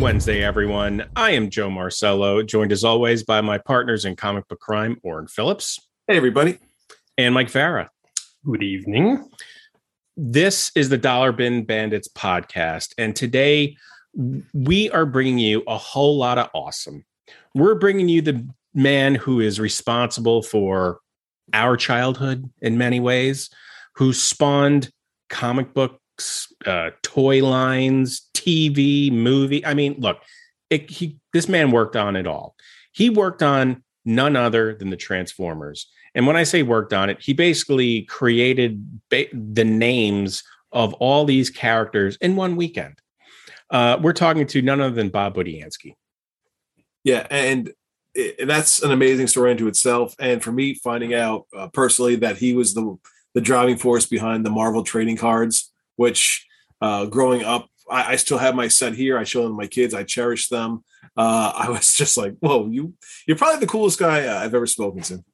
Wednesday, everyone. I am Joe Marcello, joined as always by my partners in comic book crime, Orrin Phillips. Hey, everybody. And Mike Farah. Good evening. This is the Dollar Bin Bandits podcast. And today we are bringing you a whole lot of awesome. We're bringing you the man who is responsible for our childhood in many ways, who spawned comic books, uh, toy lines, TV, movie. I mean, look, it, he, this man worked on it all. He worked on none other than the Transformers. And when I say worked on it, he basically created ba- the names of all these characters in one weekend. Uh, we're talking to none other than Bob Budiansky. Yeah, and it, that's an amazing story into itself. And for me, finding out uh, personally that he was the the driving force behind the Marvel trading cards, which uh, growing up, I, I, still have my set here. I show them to my kids. I cherish them. Uh, I was just like, whoa, you you're probably the coolest guy uh, I've ever spoken to.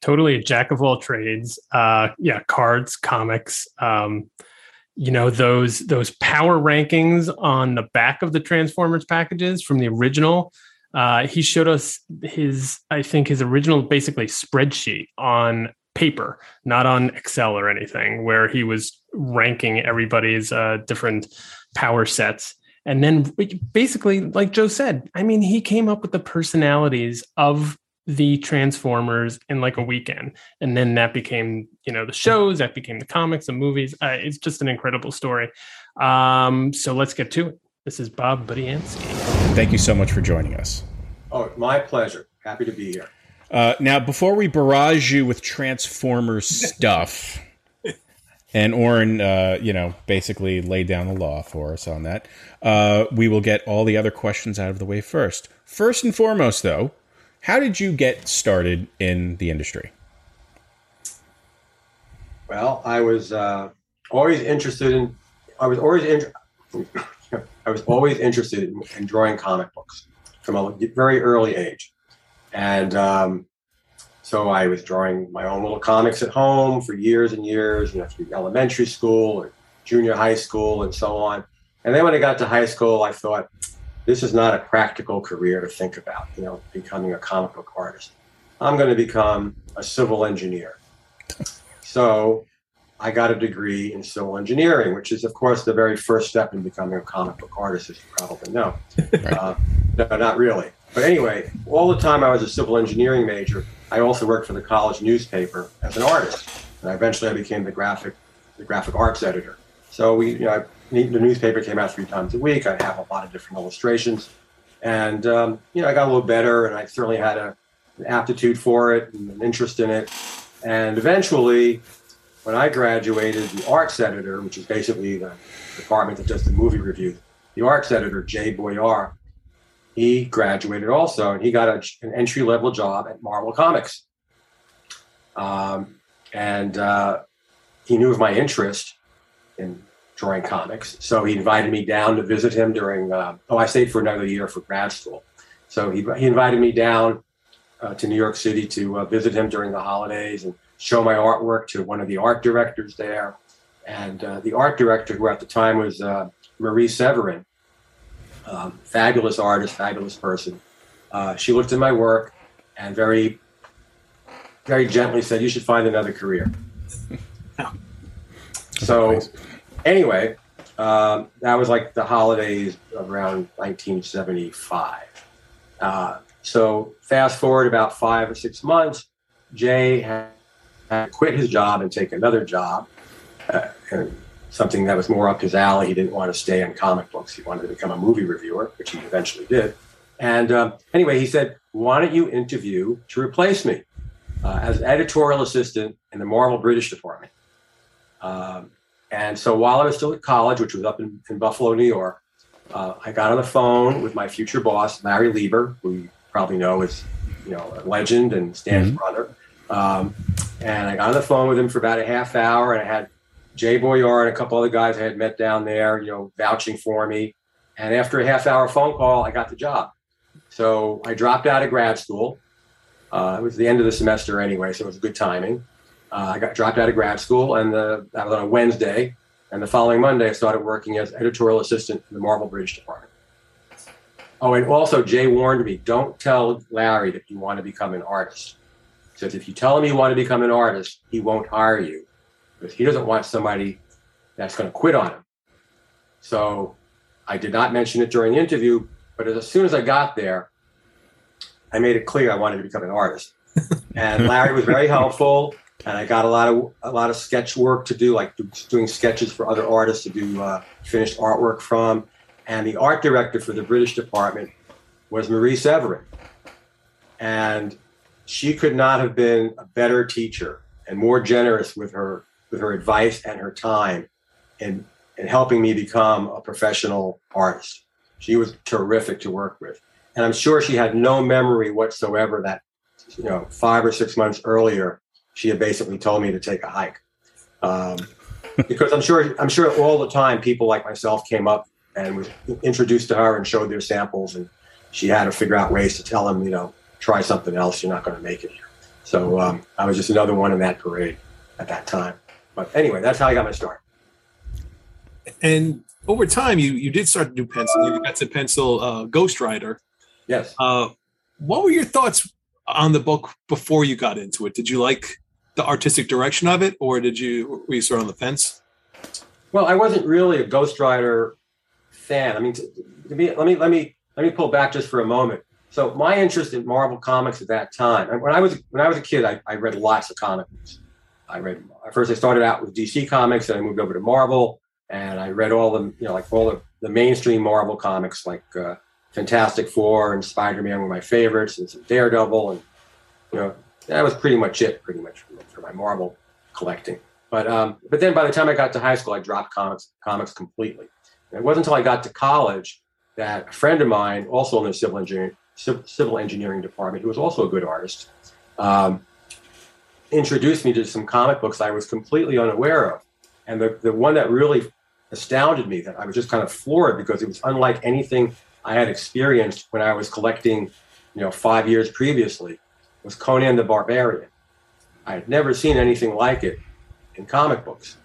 Totally a jack of all trades. Uh, yeah, cards, comics. Um, you know those those power rankings on the back of the Transformers packages from the original uh, he showed us his, I think, his original basically spreadsheet on paper, not on Excel or anything, where he was ranking everybody's uh, different power sets. And then basically, like Joe said, I mean, he came up with the personalities of the Transformers in like a weekend. And then that became, you know, the shows, that became the comics, the movies. Uh, it's just an incredible story. Um, so let's get to it. This is Bob Budiansky. Thank you so much for joining us. Oh, my pleasure. Happy to be here. Uh, now, before we barrage you with Transformers stuff, and Orrin, uh, you know, basically laid down the law for us on that, uh, we will get all the other questions out of the way first. First and foremost, though, how did you get started in the industry? Well, I was uh, always interested in. I was always in, I was always interested in, in drawing comic books from a very early age. And um, so I was drawing my own little comics at home for years and years, you know, through elementary school or junior high school and so on. And then when I got to high school, I thought, this is not a practical career to think about, you know, becoming a comic book artist. I'm going to become a civil engineer. So I got a degree in civil engineering, which is, of course, the very first step in becoming a comic book artist, as you probably know. uh, no, not really. But anyway, all the time I was a civil engineering major, I also worked for the college newspaper as an artist, and eventually I became the graphic, the graphic arts editor. So we, you know, the newspaper came out three times a week. I have a lot of different illustrations, and um, you know, I got a little better, and I certainly had a, an aptitude for it and an interest in it. And eventually, when I graduated, the arts editor, which is basically the department that does the movie review, the arts editor, Jay Boyar, he graduated also, and he got a, an entry level job at Marvel Comics. Um, and uh, he knew of my interest in drawing comics, so he invited me down to visit him during. Uh, oh, I stayed for another year for grad school, so he he invited me down uh, to New York City to uh, visit him during the holidays and show my artwork to one of the art directors there. And uh, the art director, who at the time was uh, Marie Severin, um, fabulous artist, fabulous person, uh, she looked at my work and very, very gently said, "You should find another career." so, anyway, um, that was like the holidays around 1975. Uh, so, fast forward about five or six months, Jay had quit his job and take another job, uh, something that was more up his alley. He didn't want to stay in comic books. He wanted to become a movie reviewer, which he eventually did. And um, anyway, he said, "Why don't you interview to replace me uh, as editorial assistant in the Marvel British department?" Um, and so while I was still at college, which was up in, in Buffalo, New York, uh, I got on the phone with my future boss, Larry Lieber, who you probably know is you know a legend and Stan's mm-hmm. brother. Um, and I got on the phone with him for about a half hour, and I had Jay Boyar and a couple other guys I had met down there, you know, vouching for me. And after a half hour phone call, I got the job. So I dropped out of grad school. Uh, it was the end of the semester anyway, so it was good timing. Uh, I got dropped out of grad school, and the, that was on a Wednesday. And the following Monday, I started working as editorial assistant in the Marvel British department. Oh, and also Jay warned me, don't tell Larry that you want to become an artist. Says if you tell him you want to become an artist, he won't hire you because he doesn't want somebody that's going to quit on him. So I did not mention it during the interview, but as soon as I got there, I made it clear I wanted to become an artist. and Larry was very helpful, and I got a lot of a lot of sketch work to do, like doing sketches for other artists to do uh, finished artwork from. And the art director for the British department was Marie Severin, and she could not have been a better teacher and more generous with her with her advice and her time and in helping me become a professional artist. She was terrific to work with. And I'm sure she had no memory whatsoever that, you know, five or six months earlier, she had basically told me to take a hike. Um, because I'm sure, I'm sure all the time people like myself came up and was introduced to her and showed their samples, and she had to figure out ways to tell them, you know, try something else. You're not going to make it here. So um, I was just another one in that parade at that time. But anyway, that's how I got my start. And over time, you you did start to do pencil. You got to pencil uh, Ghost Rider. Yes. Uh, what were your thoughts on the book before you got into it? Did you like the artistic direction of it, or did you were you sort of on the fence? Well, I wasn't really a Ghost Rider fan. I mean, to, to be, let me let me let me pull back just for a moment. So my interest in Marvel comics at that time, when I was when I was a kid, I, I read lots of comic books. I read first. I started out with DC Comics, and I moved over to Marvel, and I read all the you know like all the, the mainstream Marvel comics, like uh, Fantastic Four and Spider Man were my favorites, and some Daredevil, and you know that was pretty much it, pretty much for my Marvel collecting. But um, but then by the time I got to high school, I dropped comics comics completely. And it wasn't until I got to college that a friend of mine, also in the civil engineering civil engineering department, who was also a good artist, um, introduced me to some comic books I was completely unaware of. And the, the one that really astounded me that I was just kind of floored because it was unlike anything I had experienced when I was collecting, you know, five years previously, was Conan the Barbarian. I had never seen anything like it in comic books.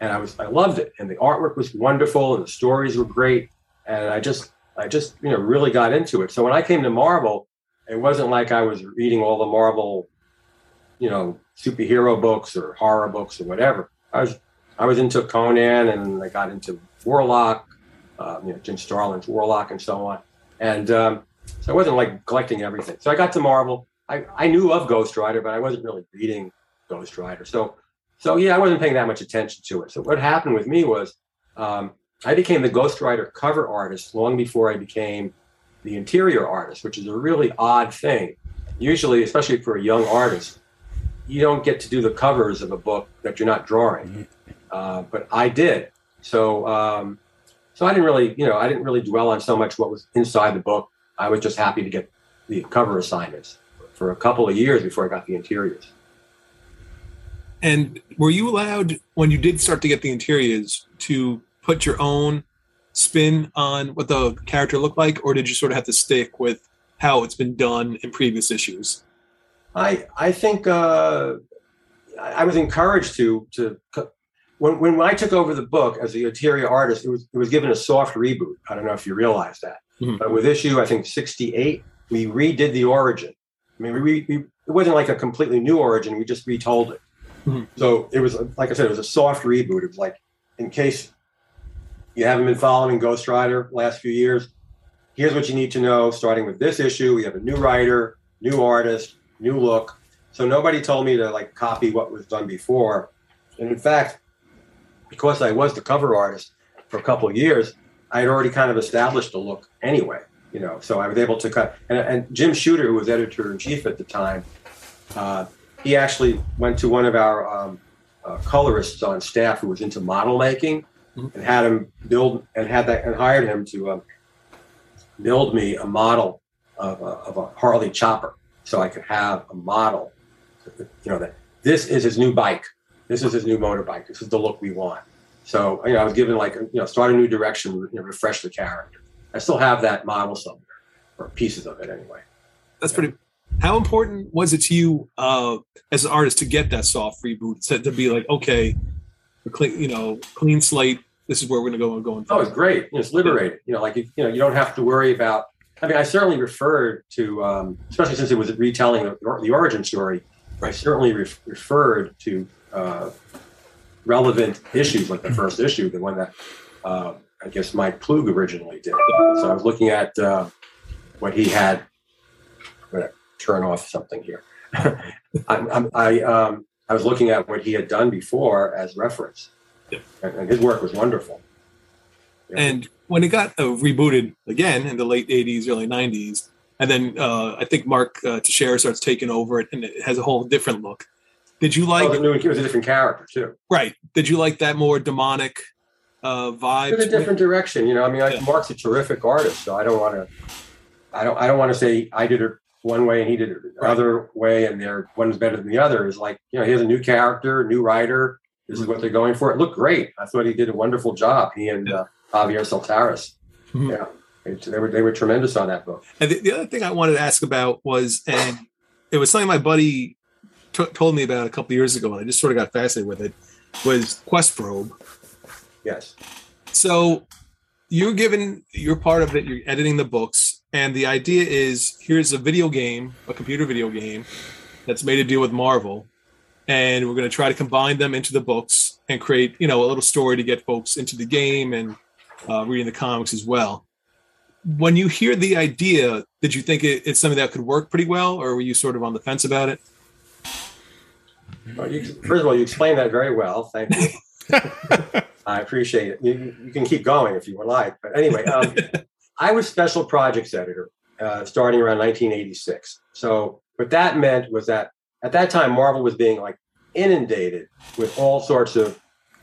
And I was I loved it. And the artwork was wonderful and the stories were great. And I just I just, you know, really got into it. So when I came to Marvel, it wasn't like I was reading all the Marvel, you know, superhero books or horror books or whatever. I was I was into Conan and I got into Warlock, um, you know, Jim Starlin's Warlock and so on. And um, so I wasn't like collecting everything. So I got to Marvel. I, I knew of Ghost Rider, but I wasn't really reading Ghost Rider. So so yeah, I wasn't paying that much attention to it. So what happened with me was um, I became the Ghost Rider cover artist long before I became the interior artist, which is a really odd thing. Usually, especially for a young artist, you don't get to do the covers of a book that you're not drawing. Mm-hmm. Uh, but I did. So, um, so I didn't really, you know, I didn't really dwell on so much what was inside the book. I was just happy to get the cover assignments for a couple of years before I got the interiors. And were you allowed, when you did start to get the interiors, to put your own spin on what the character looked like, or did you sort of have to stick with how it's been done in previous issues? I I think uh, I was encouraged to to when when I took over the book as the interior artist, it was it was given a soft reboot. I don't know if you realize that, mm-hmm. but with issue I think sixty eight, we redid the origin. I mean, we, we it wasn't like a completely new origin. We just retold it. Mm-hmm. So it was like I said, it was a soft reboot. It was like in case you haven't been following Ghost Rider last few years, here's what you need to know. Starting with this issue, we have a new writer, new artist, new look. So nobody told me to like copy what was done before. And in fact, because I was the cover artist for a couple of years, I had already kind of established a look anyway. You know, so I was able to cut. And, and Jim Shooter, who was editor in chief at the time, uh, he actually went to one of our um, uh, colorists on staff who was into model making, mm-hmm. and had him build and had that and hired him to um, build me a model of a, of a Harley chopper so I could have a model. You know that this is his new bike. This is his new motorbike. This is the look we want. So you know, I was given like you know, start a new direction, you know, refresh the character. I still have that model somewhere, or pieces of it anyway. That's pretty. How important was it to you uh, as an artist to get that soft reboot? To, to be like, okay, clean, you know, clean slate. This is where we're going to go and going. Oh, it's great. You know, it's liberating. You know, like you, you know, you don't have to worry about I mean, I certainly referred to, um, especially since it was retelling the, the origin story. I certainly re- referred to uh, relevant issues, like the first issue, the one that uh, I guess Mike Ploog originally did. So I was looking at uh, what he had. I'm going to turn off something here. I, I'm, I, um, I was looking at what he had done before as reference, Yeah. and, and his work was wonderful. Yeah. And when it got uh, rebooted again in the late 80s, early 90s, and then uh, I think Mark uh, Texeira starts taking over it and it has a whole different look. Did you like, oh, the new, was a different character too. right? Did you like that more demonic uh, vibe? in a different direction. You know, I mean, I, Yeah. Mark's a terrific artist, so I don't want to, I don't, I don't want to say I did it one way and he did it another way, and they're one's better than the other. Is like, you know, he has a new character, new writer. This is what they're going for. It looked great. I thought he did a wonderful job. He and uh, Javier Saltares. Mhm. Yeah, they, they were they were tremendous on that book. And the, the other thing I wanted to ask about was, and it was something my buddy t- told me about a couple years ago, and I just sort of got fascinated with it. Was Questprobe? Yes. So you're given you're part of it. You're editing the books, and the idea is here's a video game, a computer video game that's made a deal with Marvel, and we're going to try to combine them into the books and create you know a little story to get folks into the game and uh, reading the comics as well. When you hear the idea, did you think it, it's something that could work pretty well, or were you sort of on the fence about it? Well, you, first of all, you explained that very well. Thank you. I appreciate it. You, you can keep going if you would like. But anyway, um, I was special projects editor uh, starting around 1986. So what that meant was that at that time, Marvel was being like inundated with all sorts of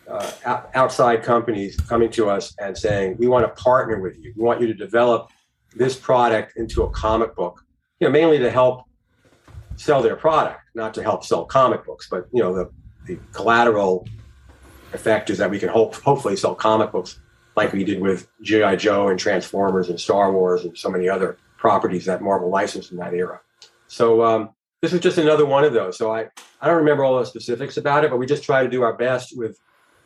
uh, outside companies coming to us and saying, "We want to partner with you. We want you to develop this product into a comic book." You know, mainly to help sell their product, not to help sell comic books, but you know, the the collateral effect is that we can hope hopefully sell comic books like we did with GI Joe and Transformers and Star Wars and so many other properties that Marvel licensed in that era. So um, this was just another one of those. So I I don't remember all the specifics about it, but we just try to do our best with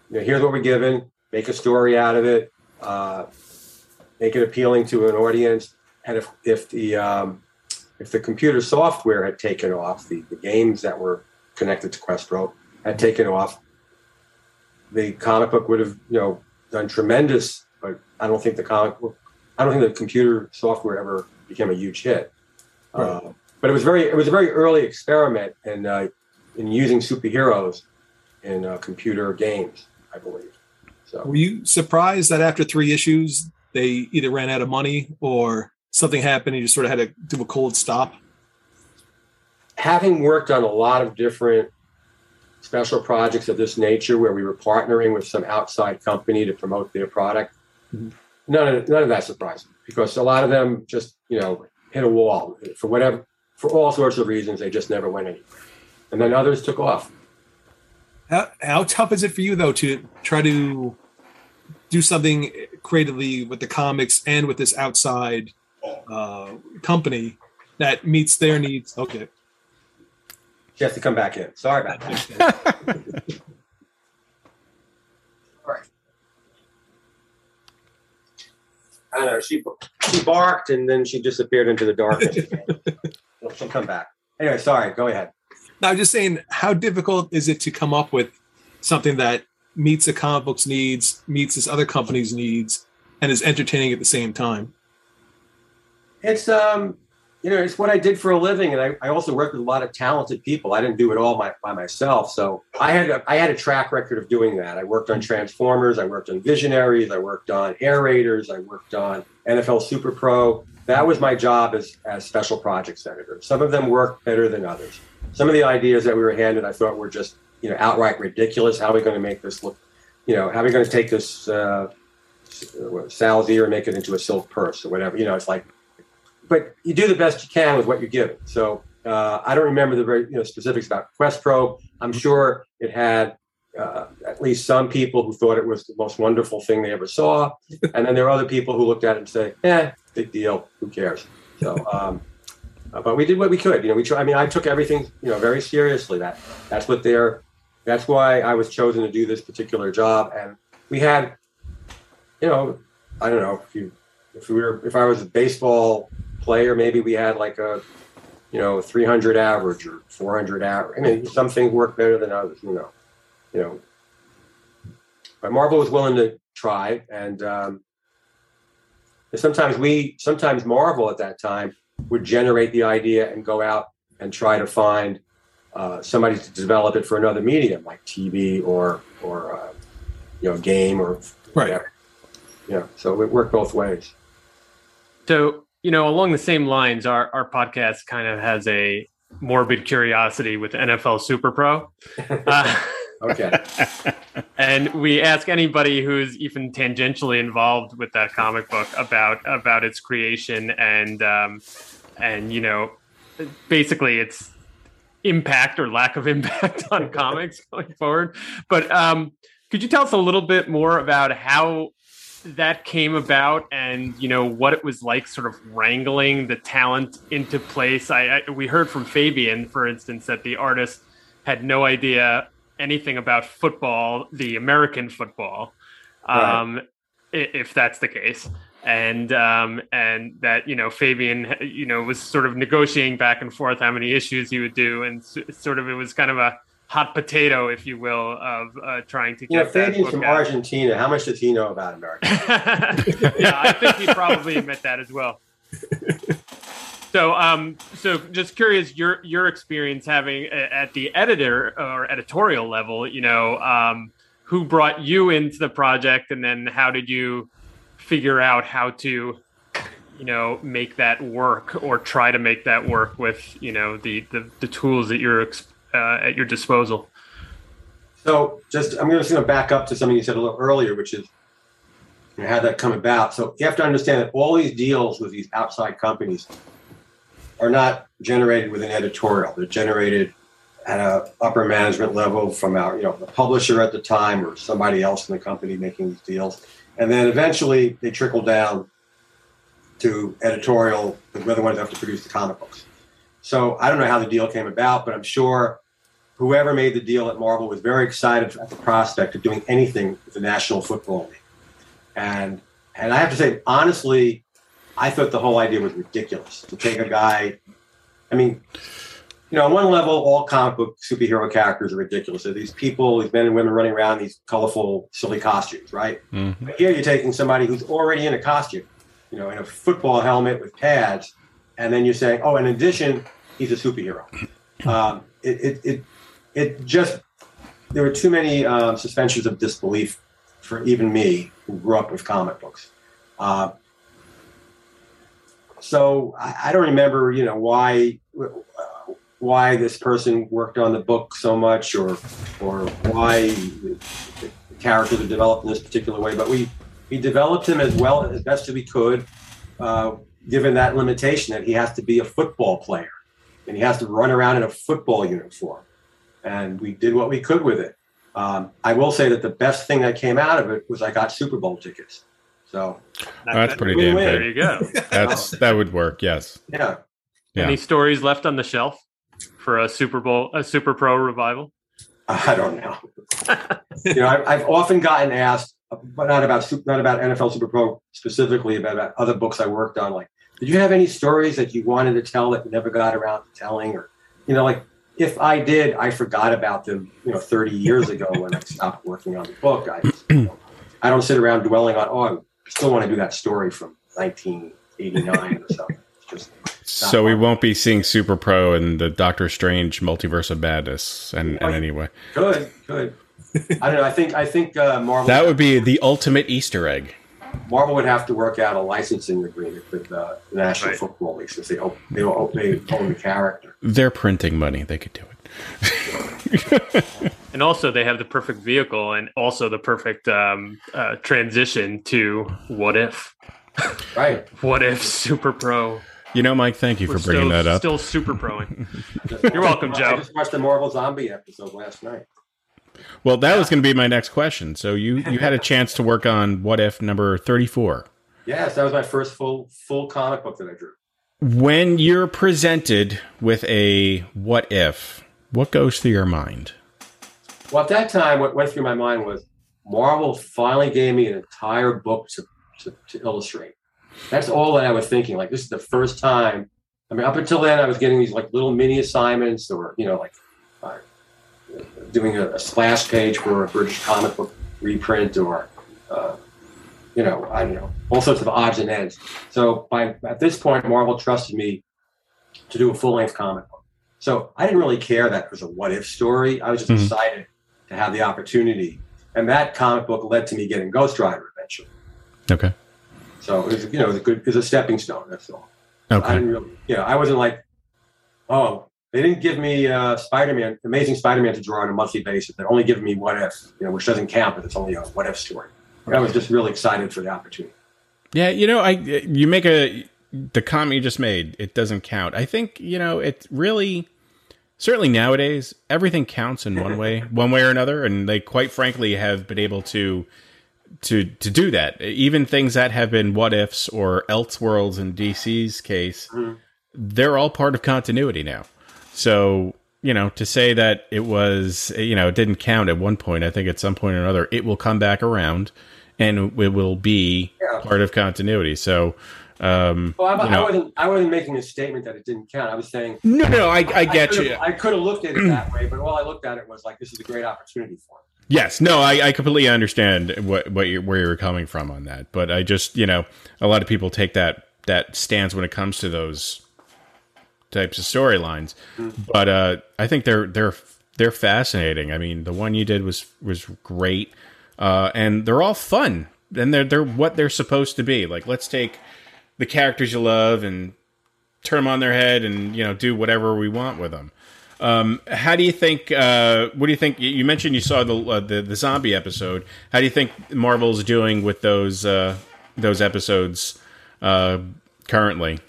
you know here's what we're given, make a story out of it, uh, make it appealing to an audience, and if if the um, if the computer software had taken off, the, the games that were connected to Quest Pro had taken off, the comic book would have, you know, done tremendous. But I don't think the comic book, I don't think the computer software ever became a huge hit. Uh, but it was very, it was a very early experiment in uh, in using superheroes in uh, computer games, I believe. So Were you surprised that after three issues they either ran out of money or something happened and you just sort of had to do a cold stop? having worked on a lot of different special projects of this nature where we were partnering with some outside company to promote their product Mhm. none of none of that surprised me because a lot of them just you know hit a wall for whatever for all sorts of reasons they just never went anywhere and then others took off How, how tough is it for you though to try to do something creatively with the comics and with this outside uh, company that meets their needs? Okay. she has to come back in sorry about that I don't know. She she barked and then she disappeared into the darkness. again. She'll- She'll come back. Anyway, sorry. Go ahead. Now, I'm just saying, how difficult is it to come up with something that meets the comic book's needs, meets this other company's needs, and is entertaining at the same time? It's um, you know, it's what I did for a living, and I, I also worked with a lot of talented people. I didn't do it all my, by myself, so I had a, I had a track record of doing that. I worked on Transformers, I worked on Visionaries, I worked on Air Raiders, I worked on NFL Super Pro. That was my job as as special projects editor. Some of them worked better than others. Some of the ideas that we were handed, I thought were just you know outright ridiculous. How are we going to make this look? You know, how are we going to take this uh, Sal's ear and make it into a silk purse or whatever? You know, it's like but you do the best you can with what you're given. So uh, I don't remember the very you know specifics about Quest Pro. I'm sure it had uh, at least some people who thought it was the most wonderful thing they ever saw, and then there are other people who looked at it and say, "Eh, big deal. Who cares?" So, um, uh, but we did what we could. You know, we try. I mean, I took everything you know very seriously. That that's what they're. That's why I was chosen to do this particular job, and we had, you know, I don't know if you if we were, if I was a baseball player, maybe we had like a, you know, 300 average or 400 average. I mean, some things work better than others, you know, you know. But Marvel was willing to try, and um, sometimes we, sometimes Marvel at that time would generate the idea and go out and try to find uh, somebody to develop it for another medium like TV or or uh, you know game or Right. whatever. Yeah, so it worked both ways. So, you know, along the same lines, our, our podcast kind of has a morbid curiosity with NFL Super Pro. Uh, Okay. and we ask anybody who's even tangentially involved with that comic book about about its creation and um, and you know basically its impact or lack of impact on comics going forward but um, could you tell us a little bit more about how that came about and you know what it was like sort of wrangling the talent into place I, I we heard from fabian for instance that the artist had no idea anything about football the american football um i- if that's the case and um and that you know fabian you know was sort of negotiating back and forth how many issues he would do and s- sort of it was kind of a hot potato if you will of uh, trying to get that Fabian's from out. Argentina. How much does he know about America? yeah, I think he probably admit that as well. So, um, so just curious, your your experience having a- at the editor or editorial level, you know, um, who brought you into the project, and then how did you figure out how to, you know, make that work or try to make that work with, you know, the the, the tools that you're uh, at your disposal. So just I'm going to back up to something you said a little earlier, which is how that come about. So you have to understand that all these deals with these outside companies are not generated with an editorial. They're generated at a upper management level from our, you know, the publisher at the time or somebody else in the company making these deals. And then eventually they trickle down to editorial, the ones that have to produce the comic books. So I don't know how the deal came about, but I'm sure whoever made the deal at Marvel was very excited at the prospect of doing anything with the National Football League. And and I have to say, honestly, I thought the whole idea was ridiculous to take a guy. I mean, you know, on one level, all comic book superhero characters are ridiculous. They're these people, these men and women running around in these colorful, silly costumes, right? Mhm. But here you're taking somebody who's already in a costume, you know, in a football helmet with pads, and then you're saying, oh, in addition, he's a superhero. Um, it, it, it, it just, there were too many um, suspensions of disbelief for even me who grew up with comic books. Uh, so I, I don't remember, you know, why why this person worked on the book so much, or or why the, the characters are developed in this particular way. But we we developed him as well as best as we could, uh, given that limitation that he has to be a football player and he has to run around in a football uniform. And we did what we could with it. Um, I will say that the best thing that came out of it was I got Super Bowl tickets. So That's pretty damn good. There you go. That's that would work. Yes. yeah, Yeah. Any stories left on the shelf for a Super Bowl, a Super Pro revival? I don't know. you know, I, I've often gotten asked, but not about not about NFL Super Pro specifically, but about other books I worked on. Like, did you have any stories that you wanted to tell that you never got around to telling, or you know, like if I did, I forgot about them. You know, thirty years ago when I stopped working on the book. I, you know, I don't sit around dwelling on. Oh, I still want to do that story from 1989 or something. Just So we won't be seeing Super Pro and the Doctor Strange multiverse of madness and, and anyway. good, good. I don't know. I think I think uh, Marvel. That would be the ultimate Easter egg. Marvel would have to work out a licensing agreement with uh, the National Right. Football League since they own, they, own, they own the character. They're printing money. They could do it. And also, they have the perfect vehicle and also the perfect um, uh, transition to what if? Right. What if Super Pro? You know, Mike, thank you We're for bringing still, that up. Still Super Proing. Just- You're welcome, Joe. I just watched the Marvel Zombie episode last night. Well, that was going to be my next question. So you you had a chance to work on What If number 34. Yes, that was my first full full comic book that I drew. When you're presented with a what if, what goes through your mind? Well, at that time, what went through my mind was Marvel finally gave me an entire book to, to, to illustrate. That's all that I was thinking. Like this is the first time. I mean, up until then, I was getting these like little mini assignments, or you know, like uh, doing a, a, splash page for a British comic book reprint, or uh, you know, I don't know, all sorts of odds and ends. So by at this point, Marvel trusted me to do a full length comic book. So I didn't really care that it was a what if story. I was just mm-hmm. excited to have the opportunity, and that comic book led to me getting Ghost Rider eventually. Okay. So it was, you know, it was a good, it was a stepping stone. That's all. Okay. I didn't really, you know, I wasn't like, oh, they didn't give me uh, Spider-Man, Amazing Spider-Man to draw on a monthly basis. They're only give me what if, you know, which doesn't count, but it's only a what if story. I was just really excited for the opportunity. Yeah, you know, I you make a the comment you just made. It doesn't count. I think you know it really. Certainly nowadays, everything counts in one way, one way or another, and they quite frankly have been able to to to do that. Even things that have been what ifs or else worlds in DC's case, mm-hmm. they're all part of continuity now. So you know, to say that it was, you know, it didn't count at one point. I think at some point or another, it will come back around, and it will be yeah. part of continuity. So. Um, well, I, you know, I, wasn't. I wasn't making a statement that it didn't count. I was saying no, no. I, I get I you. I could have looked at it that way, but all I looked at it was like this is a great opportunity for him. Yes, no, I, I completely understand what what you where you're coming from on that, but I just you know a lot of people take that that stance when it comes to those types of storylines, mm-hmm. but uh, I think they're they're they're fascinating. I mean, the one you did was was great, uh, and they're all fun, and they're they're what they're supposed to be. Like, let's take the characters you love and turn them on their head, and you know do whatever we want with them. Um, how do you think? Uh, what do you think? You mentioned you saw the, uh, the, the zombie episode. How do you think Marvel's doing with those uh, those episodes uh, currently?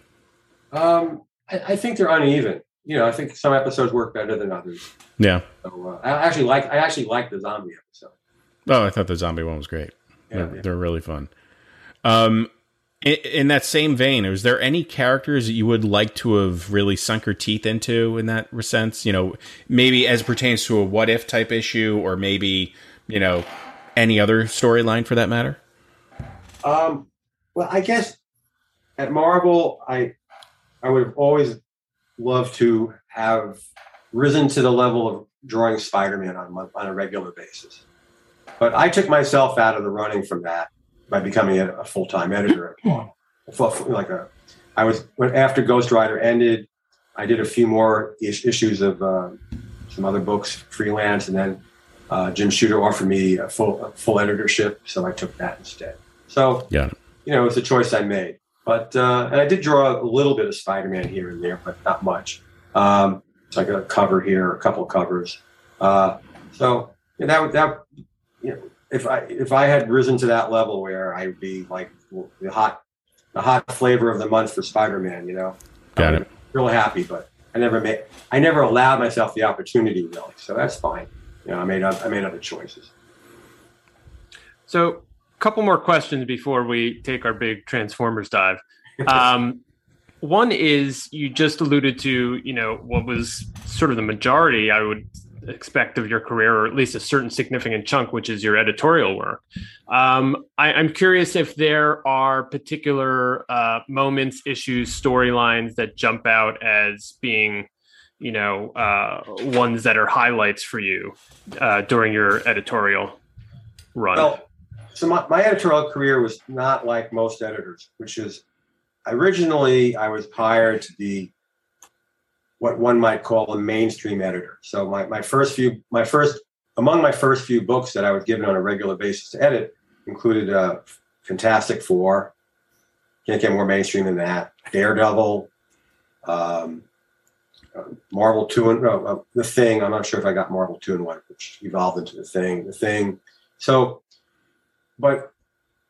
Um, I, I, think they're uneven. You know, I think some episodes work better than others. Yeah. So, uh, I actually like I actually like the zombie episode. Oh, I thought the zombie one was great. Yeah, they're, yeah. they're really fun. Um, in, that same vein, is there any characters that you would like to have really sunk your teeth into in that sense? You know, maybe as pertains to a what if type issue, or maybe you know any other storyline for that matter. Um, well, I guess at Marvel, I I would have always loved to have risen to the level of drawing Spider-Man on on a regular basis, but I took myself out of the running from that by becoming a, a full time editor at. Like a, I was after Ghost Rider ended, I did a few more is, issues of uh, some other books freelance, and then uh, Jim Shooter offered me a full a full editorship, so I took that instead. So yeah, you know, it's a choice I made. But uh, and I did draw a little bit of Spider Man here and there, but not much. Um, so I got a cover here, a couple covers. Uh, so that that you know, if I if I had risen to that level where I would be like the hot the hot flavor of the month for Spider Man, you know, got it. Real happy, but I never made I never allowed myself the opportunity really, so that's fine. You know, I made I made other choices. So, a couple more questions before we take our big Transformers dive. Um, one is you just alluded to, you know, what was sort of the majority, I would expect of your career, or at least a certain significant chunk, which is your editorial work. Um, I, am curious if there are particular uh, moments, issues, storylines that jump out as being, you know, uh, ones that are highlights for you uh, during your editorial run. Well, so my, my editorial career was not like most editors, which is originally I was hired to be what one might call a mainstream editor. So my, my first few, my first, among my first few books that I was given on a regular basis to edit included uh, Fantastic Four. Can't get more mainstream than that. Daredevil, um, Marvel two and uh, the Thing. I'm not sure if I got Marvel two and one, which evolved into the Thing. The Thing. So, but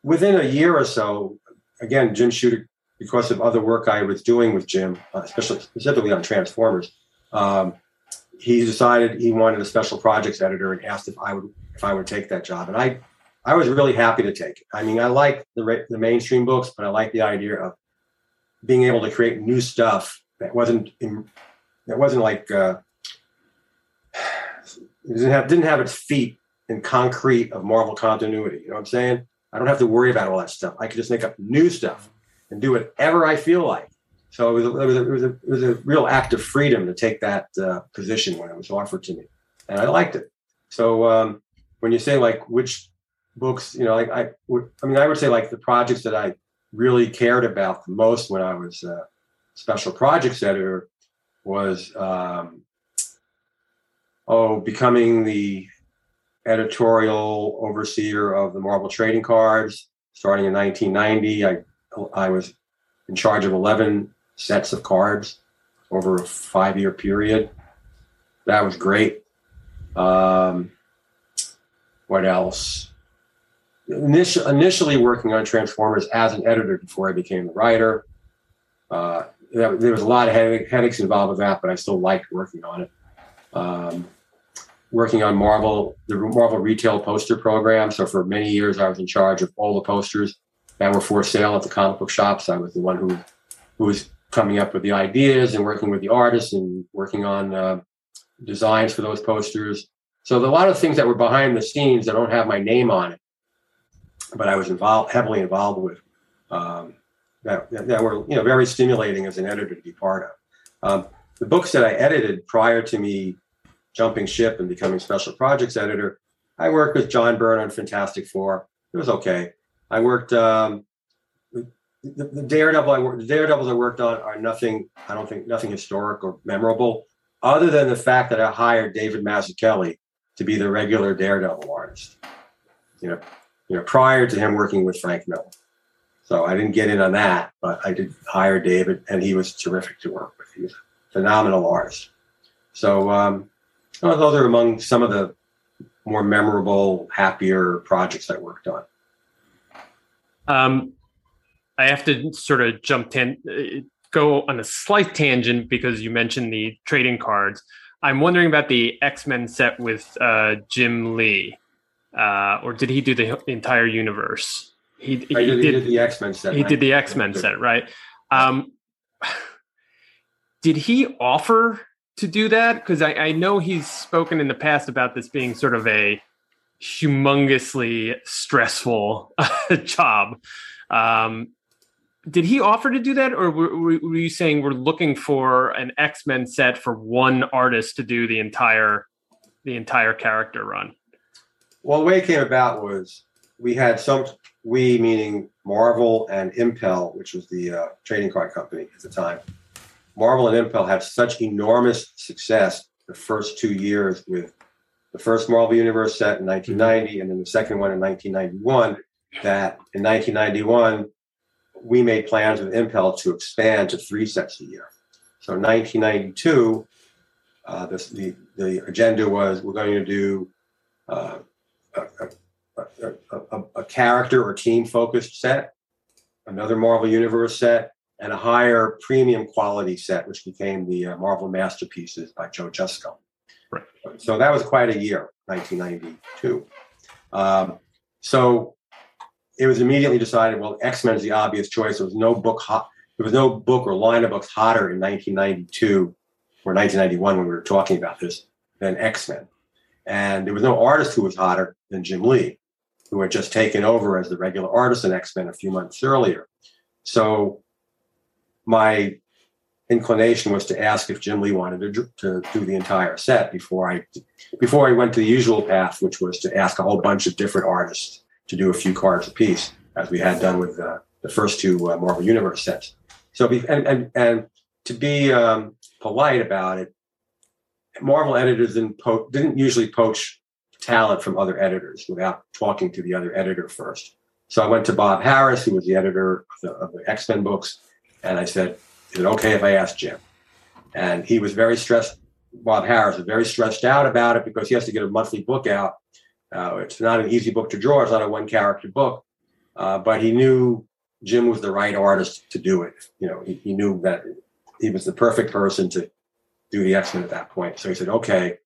within a year or so, again, Jim Shooter because of other work I was doing with Jim, uh, especially specifically on Transformers, um, he decided he wanted a special projects editor and asked if I would if I would take that job. And I I was really happy to take it. I mean, I like the the mainstream books, but I like the idea of being able to create new stuff that wasn't in, that wasn't like uh, didn't have didn't have its feet in concrete of Marvel continuity. You know what I'm saying? I don't have to worry about all that stuff. I could just make up new stuff and do whatever I feel like. So it was, a, it was, a, it was, a, real act of freedom to take that uh, position when it was offered to me, and I liked it. So um, when you say like which books, you know, like I, I mean, I would say like the projects that I really cared about the most when I was special projects editor was um, oh becoming the editorial overseer of the Marvel trading cards starting in 1990. I I was in charge of 11 sets of cards over a five year period. That was great. Um, what else? Initial, initially working on Transformers as an editor before I became the writer. Uh, there was a lot of headaches involved with that, but I still liked working on it. Um, working on Marvel, the Marvel retail poster program. So for many years, I was in charge of all the posters that were for sale at the comic book shops. I was the one who who was coming up with the ideas and working with the artists and working on uh, designs for those posters. So a lot of things that were behind the scenes that don't have my name on it, but I was involved heavily involved with um, that, that were you know very stimulating as an editor to be part of. Um, the books that I edited prior to me jumping ship and becoming special projects editor, I worked with John Byrne on Fantastic Four. It was okay. I worked um, the, the, Daredevil. I worked the Daredevils I worked on are nothing. I don't think nothing historic or memorable, other than the fact that I hired David Mazzucchelli to be the regular Daredevil artist. You know, you know, prior to him working with Frank Miller. So I didn't get in on that, but I did hire David, and he was terrific to work with. He was a phenomenal artist. So um, those are among some of the more memorable, happier projects I worked on. Um, I have to sort of jump in, uh, go on a slight tangent because you mentioned the trading cards. I'm wondering about the X Men set with uh, Jim Lee, uh, or did he do the entire universe? He, he, did, did, the X Men set. He right? did the X Men set, right? Um, did he offer to do that? Because I, I know he's spoken in the past about this being sort of a humongously stressful job. Um, did he offer to do that, or were, were, you saying we're looking for an X Men set for one artist to do the entire the entire character run? Well, the way it came about was we had some we meaning Marvel and Impel, which was the uh, trading card company at the time. Marvel and Impel had such enormous success the first two years with the first Marvel Universe set in 1990 and then the second one in 1991 that in 1991 we made plans with Impel to expand to three sets a year. So in 1992, uh, this, the, the agenda was we're going to do uh, a, a, a, a, character or team focused set, another Marvel Universe set, and a higher premium quality set, which became the uh, Marvel Masterpieces by Joe Jusko. Right. So that was quite a year, 1992. Um, so it was immediately decided, well, X Men is the obvious choice. There was no book hot. There was no book or line of books hotter in 1992 or 1991 when we were talking about this than X Men, and there was no artist who was hotter than Jim Lee, who had just taken over as the regular artist in X Men a few months earlier. So my inclination was to ask if Jim Lee wanted to, to do the entire set before I before I went to the usual path, which was to ask a whole bunch of different artists to do a few cards a piece, as we had done with uh, the first two uh, Marvel Universe sets. So, and and, and to be um, polite about it, Marvel editors didn't, po- didn't usually poach talent from other editors without talking to the other editor first. So I went to Bob Harras, who was the editor of the, of the X Men books, and I said, Is it okay if I ask Jim? And he was very stressed. Bob Harras was very stressed out about it because he has to get a monthly book out. Uh, it's not an easy book to draw, it's not a one character book. Uh, but he knew Jim was the right artist to do it. You know, he, he knew that he was the perfect person to do the X Men at that point. So he said, okay.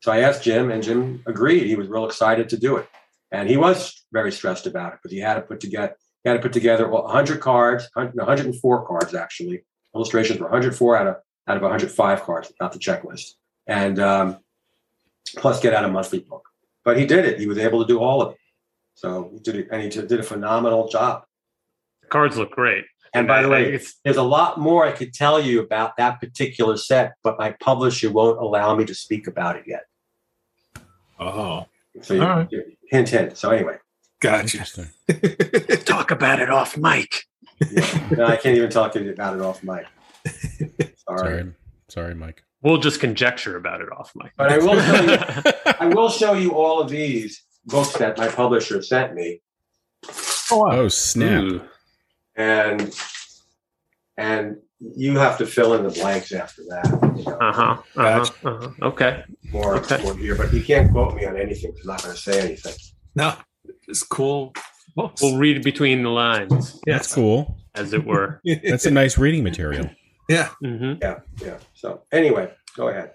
So I asked Jim, and Jim agreed. He was real excited to do it. And he was very stressed about it because he had to put together he had to put together well, 100 cards, 104 cards actually. Illustrations were 104 out of out of 105 cards, not the checklist, and um, plus get out a monthly book. But he did it. He was able to do all of it. So he did it, and he did a phenomenal job. cards look great. And by the way, it's, there's a lot more I could tell you about that particular set, but my publisher won't allow me to speak about it yet. Oh, So you, All right. you- hint, hint. So anyway, gotcha. Interesting. talk about it off mic. Yeah. no, I can't even talk about it off mic. Sorry. Sorry. Sorry, Mike. We'll just conjecture about it off mic. But I will show you I will show you all of these books that my publisher sent me. Oh, snap. Ooh. And and you have to fill in the blanks after that. You know, Uh-huh. Uh-huh. Uh-huh. Okay. more, okay. more here, but you can't quote me on anything. 'cause I'm not going to say anything. No, it's cool. Books. We'll read between the lines, That's cool. as it were. That's a nice reading material. yeah. hmm Yeah, yeah. So anyway, go ahead.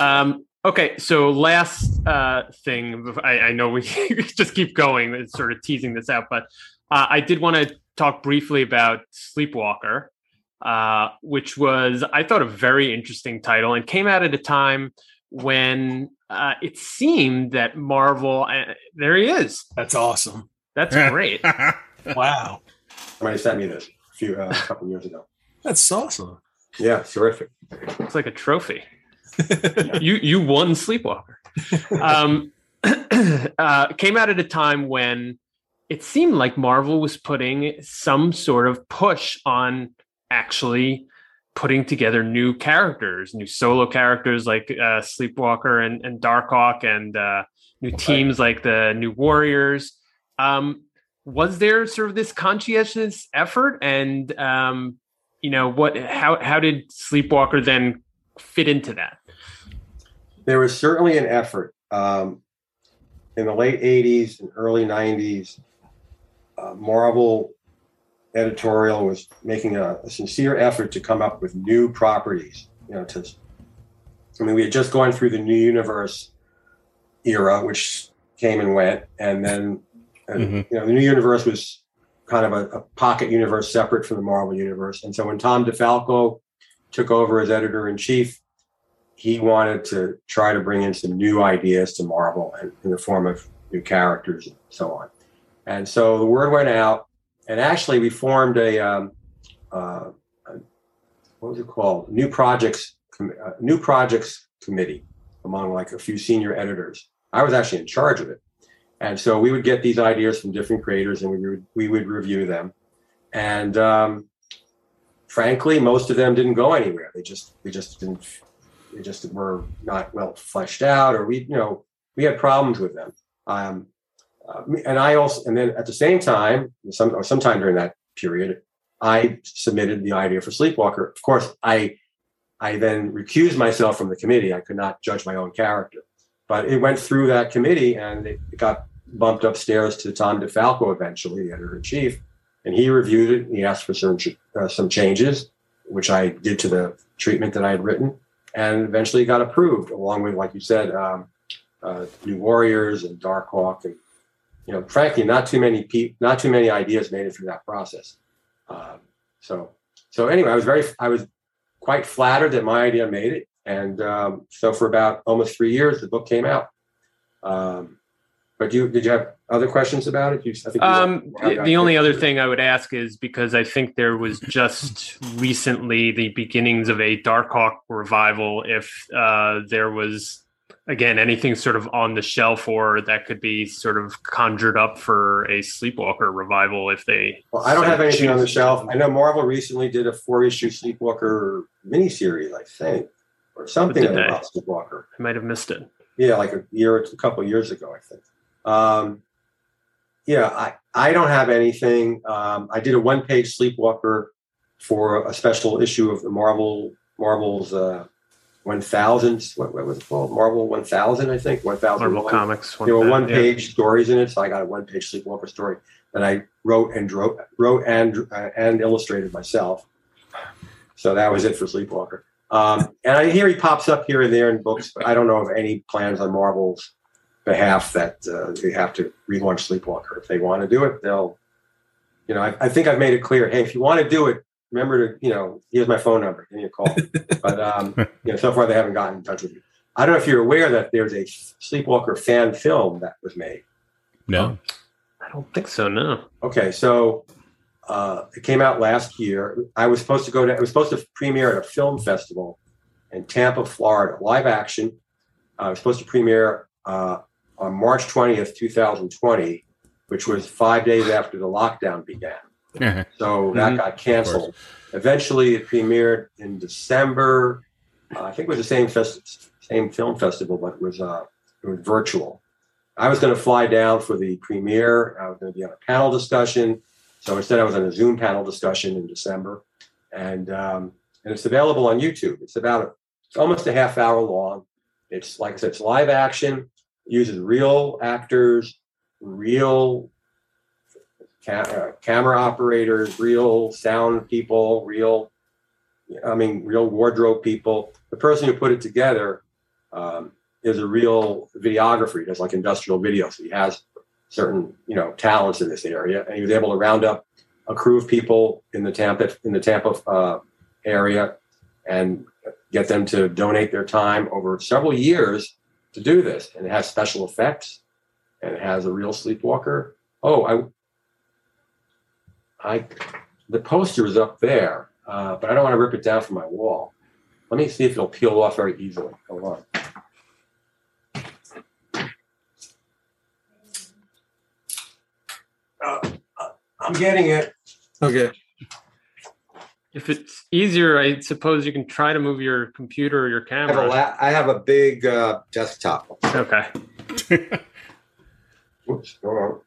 Um, okay, so last uh, thing, I, I know we just keep going, it's sort of teasing this out, but uh, I did want to talk briefly about Sleepwalker, uh, which was, I thought, a very interesting title and came out at a time when uh, it seemed that Marvel, uh, there he is. That's awesome. That's great. Wow. Somebody sent me this a few uh, a couple years ago. That's awesome. Yeah, it's terrific. Looks like a trophy. you you won Sleepwalker. Um, uh, came out at a time when it seemed like Marvel was putting some sort of push on actually putting together new characters, new solo characters like uh, Sleepwalker and, and Darkhawk, and uh, new teams like the New Warriors. Um, was there sort of this conscientious effort, and um, you know what? How how did Sleepwalker then fit into that? There was certainly an effort um, in the late '80s and early '90s. Uh, Marvel editorial was making a, a sincere effort to come up with new properties. You know, to I mean, we had just gone through the New Universe era, which came and went, and then uh, Mhm. you know the New Universe was kind of a, a pocket universe separate from the Marvel universe. And so when Tom DeFalco took over as editor in chief, he wanted to try to bring in some new ideas to Marvel and in the form of new characters and so on. And so the word went out, and actually we formed a, um, uh, a what was it called? New projects, com- uh, new projects committee among like a few senior editors. I was actually in charge of it, and so we would get these ideas from different creators, and we would we would review them, and um, frankly, most of them didn't go anywhere. They just they just didn't they just were not well fleshed out, or we you know we had problems with them. Um, uh, and I also and then at the same time, some or sometime during that period, I submitted the idea for Sleepwalker. Of course, I I then recused myself from the committee. I could not judge my own character, but it went through that committee and it got bumped upstairs to Tom DeFalco eventually, the editor in chief, and he reviewed it. And he asked for some uh, some changes, which I did to the treatment that I had written, and eventually got approved, along with, like you said, um, uh, New Warriors and Darkhawk, and you know, frankly, not too many pe- not too many ideas made it through that process. Um, so, so anyway, I was very, I was quite flattered that my idea made it, and um, so for about almost three years, the book came out. Um, but you did you have other questions about it? You, I think Um, I the, the only other thing I would ask is because I think there was just recently the beginnings of a Darkhawk revival. If uh, there was again anything sort of on the shelf or that could be sort of conjured up for a Sleepwalker revival, if they Well, I don't have anything on the shelf. I know Marvel recently did a four-issue Sleepwalker miniseries, I think, or something about Sleepwalker. I might have missed it. Yeah, like a year, a couple of years ago, I think. Um, yeah, I, I don't have anything. Um, I did a one-page Sleepwalker for a special issue of the Marvel Marvel's uh, 1000. What, what was it called? Marvel 1000, I think. 1000. Marvel Comics. There were one- one-page stories in it, so I got a one-page Sleepwalker story that I wrote and wrote, wrote and uh, and illustrated myself. So that was it for Sleepwalker. Um, and I hear he pops up here and there in books, but I don't know of any plans on Marvel's behalf that uh, they have to relaunch Sleepwalker. If they want to do it, they'll. You know, I, I think I've made it clear. Hey, if you want to do it, remember to you know here's my phone number. Give me a call. but um, you know, so far they haven't gotten in touch with me. I don't know if you're aware that there's a Sleepwalker fan film that was made. No. I don't think so. No. Okay, so uh, it came out last year. I was supposed to go to. It was supposed to premiere at a film festival in Tampa, Florida, live action. I was supposed to premiere uh, on March twentieth, two thousand twenty, which was five days after the lockdown began. So that Mhm. got canceled. Eventually, it premiered in December. Uh, I think it was the same fest- same film festival, but it was uh, it was virtual. I was going to fly down for the premiere. I was going to be on a panel discussion. So instead, I was on a Zoom panel discussion in December, and um, and it's available on YouTube. It's about a, it's almost a half hour long. It's like I said, it's live action. Uses real actors, real ca- uh, camera operators, real sound people, real, I mean, real wardrobe people. The person who put it together um, is a real videographer. He does like industrial video, so he has certain, you know, talents in this area, and he was able to round up a crew of people in the Tampa in the Tampa uh, area and get them to donate their time over several years to do this. And it has special effects, and it has a real sleepwalker. Oh, I I the poster is up there, uh, but I don't want to rip it down from my wall. Let me see if it'll peel off very easily. Hold on. Uh, uh, I'm getting it. Okay. If it's easier, I suppose you can try to move your computer or your I have a, camera. la- I have a big uh, desktop. Okay. Oops, hold on.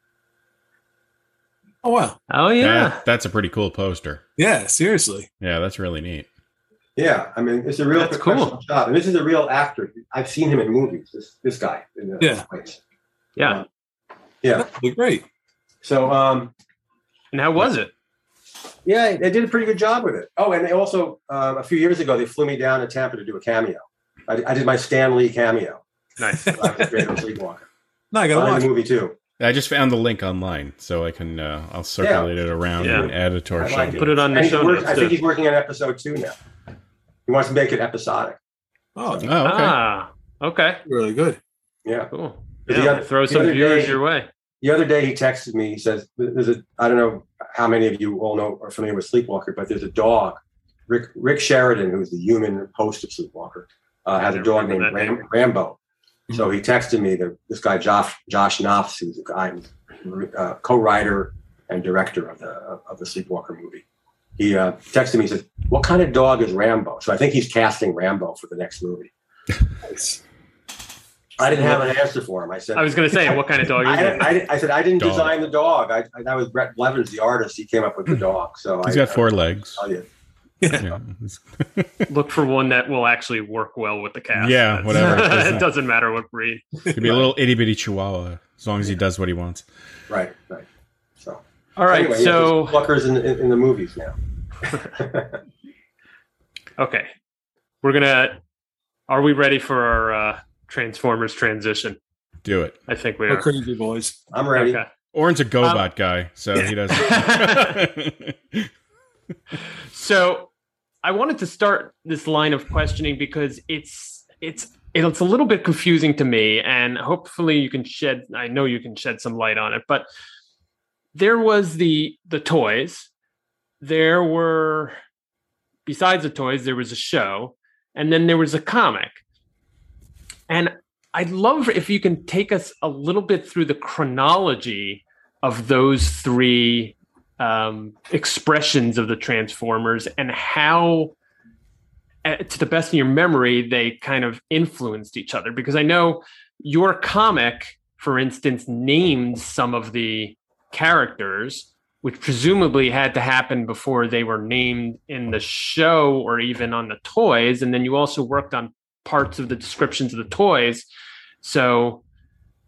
Oh wow. Oh yeah. That- that's a pretty cool poster. Yeah. Seriously. Yeah, that's really neat. Yeah, I mean, it's a real That's professional cool. job, and this is a real actor. I've seen him in movies. This this guy. In the Yeah. place. Yeah. Yeah. That'd be great. So, um, And how was it? Yeah, they did a pretty good job with it. Oh, and they also um, a few years ago they flew me down to Tampa to do a cameo. I, I did my Stan Lee cameo. Nice. I was the great Sleepwalker. No, I I gotta in watch. movie too. I just found the link online, so I can uh, I'll circulate it around Yeah. and add it to our I show. like it. Put it on the show work- I think he's working on episode two now. He wants to make it episodic. Oh, Oh, okay. Ah. Okay. really good. Yeah. Cool. Yeah, other- throw some viewers day- your way. The other day he texted me. He says, "There's a I don't know how many of you all know are familiar with Sleepwalker, but there's a dog, Rick Rick Sheridan, who's the human host of Sleepwalker, uh, has a dog named that Ram- name. Rambo. So he texted me that this guy Josh Josh Knopf, who's a guy uh, co-writer and director of the of the Sleepwalker movie. He uh, texted me. He says, "What kind of dog is Rambo?" So I think he's casting Rambo for the next movie. I didn't have an answer for him. I said, I was going to say, what kind of dog is I, it? I, I said I didn't Dog. design the dog. I, I that was Brett Blevins, the artist. He came up with the dog. So He's I, got four legs. I'll. Yeah, Look for one that will actually work well with the cast. Yeah, That's- whatever. it doesn't matter what breed. Could be a little itty bitty chihuahua as long as he does what he wants. Right, right. So All right. anyway, so fuckers there's Pluckers in, in, in the movies now. Okay. We're going to. Are we ready for our uh, Transformers transition? Do it. I think we We're are. crazy boys. I'm ready. Okay. Orin's a Um, GoBot guy, so he doesn't. So I wanted to start this line of questioning because it's it's it's a little bit confusing to me, and hopefully you can shed. I know you can shed some light on it, but there was the the toys. There were besides the toys, there was a show, and then there was a comic. I'd love if you can take us a little bit through the chronology of those three um, expressions of the Transformers and how, uh, to the best of your memory, they kind of influenced each other. Because I know your comic, for instance, named some of the characters, which presumably had to happen before they were named in the show or even on the toys. And then you also worked on parts of the descriptions of the toys. So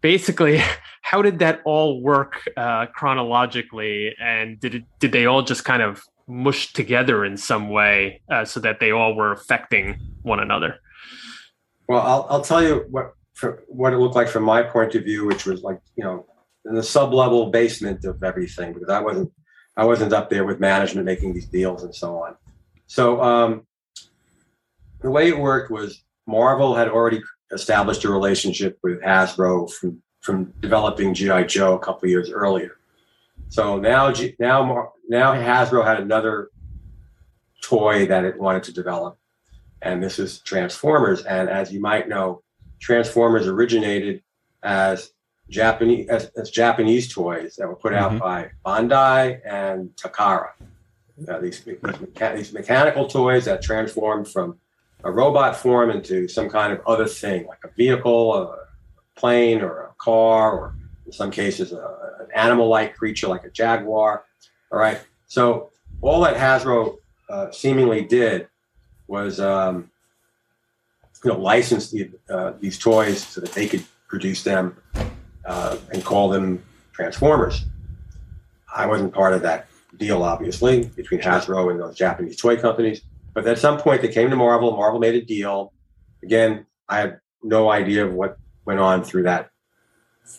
basically, how did that all work uh, chronologically? And did it, did they all just kind of mush together in some way uh, so that they all were affecting one another? Well, I'll, I'll tell you what what it looked like from my point of view, which was like you know in the sub level basement of everything because I wasn't I wasn't up there with management making these deals and so on. So um, the way it worked was Marvel had already established a relationship with Hasbro from from developing GI Joe a couple of years earlier. So now now now Hasbro had another toy that it wanted to develop, and this is Transformers. And as you might know, Transformers originated as Japanese as, as Japanese toys that were put out Mhm. by Bandai and Takara. Uh, these, these, mecha- these mechanical toys that transformed from a robot form into some kind of other thing, like a vehicle, a plane, or a car, or in some cases, a, an animal-like creature like a jaguar. All right. So all that Hasbro uh, seemingly did was, um, you know, license the, uh, these toys so that they could produce them uh, and call them Transformers. I wasn't part of that deal, obviously, between Hasbro and those Japanese toy companies. But at some point, they came to Marvel. Marvel made a deal. Again, I have no idea of what went on through that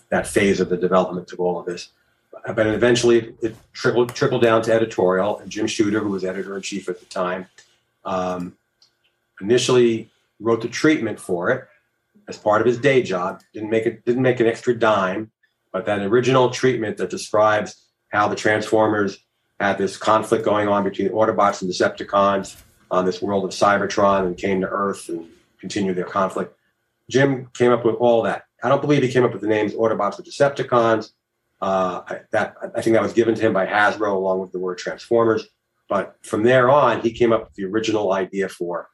that phase of the development of all of this. But eventually, it trickled trickled down to editorial. And Jim Shooter, who was editor in chief at the time, um, initially wrote the treatment for it as part of his day job. Didn't make it didn't make an extra dime, but that original treatment that describes how the Transformers had this conflict going on between the Autobots and Decepticons on this world of Cybertron and came to Earth and continued their conflict. Jim came up with all that. I don't believe he came up with the names Autobots or Decepticons. Uh, I, that I think that was given to him by Hasbro along with the word Transformers. But from there on, he came up with the original idea for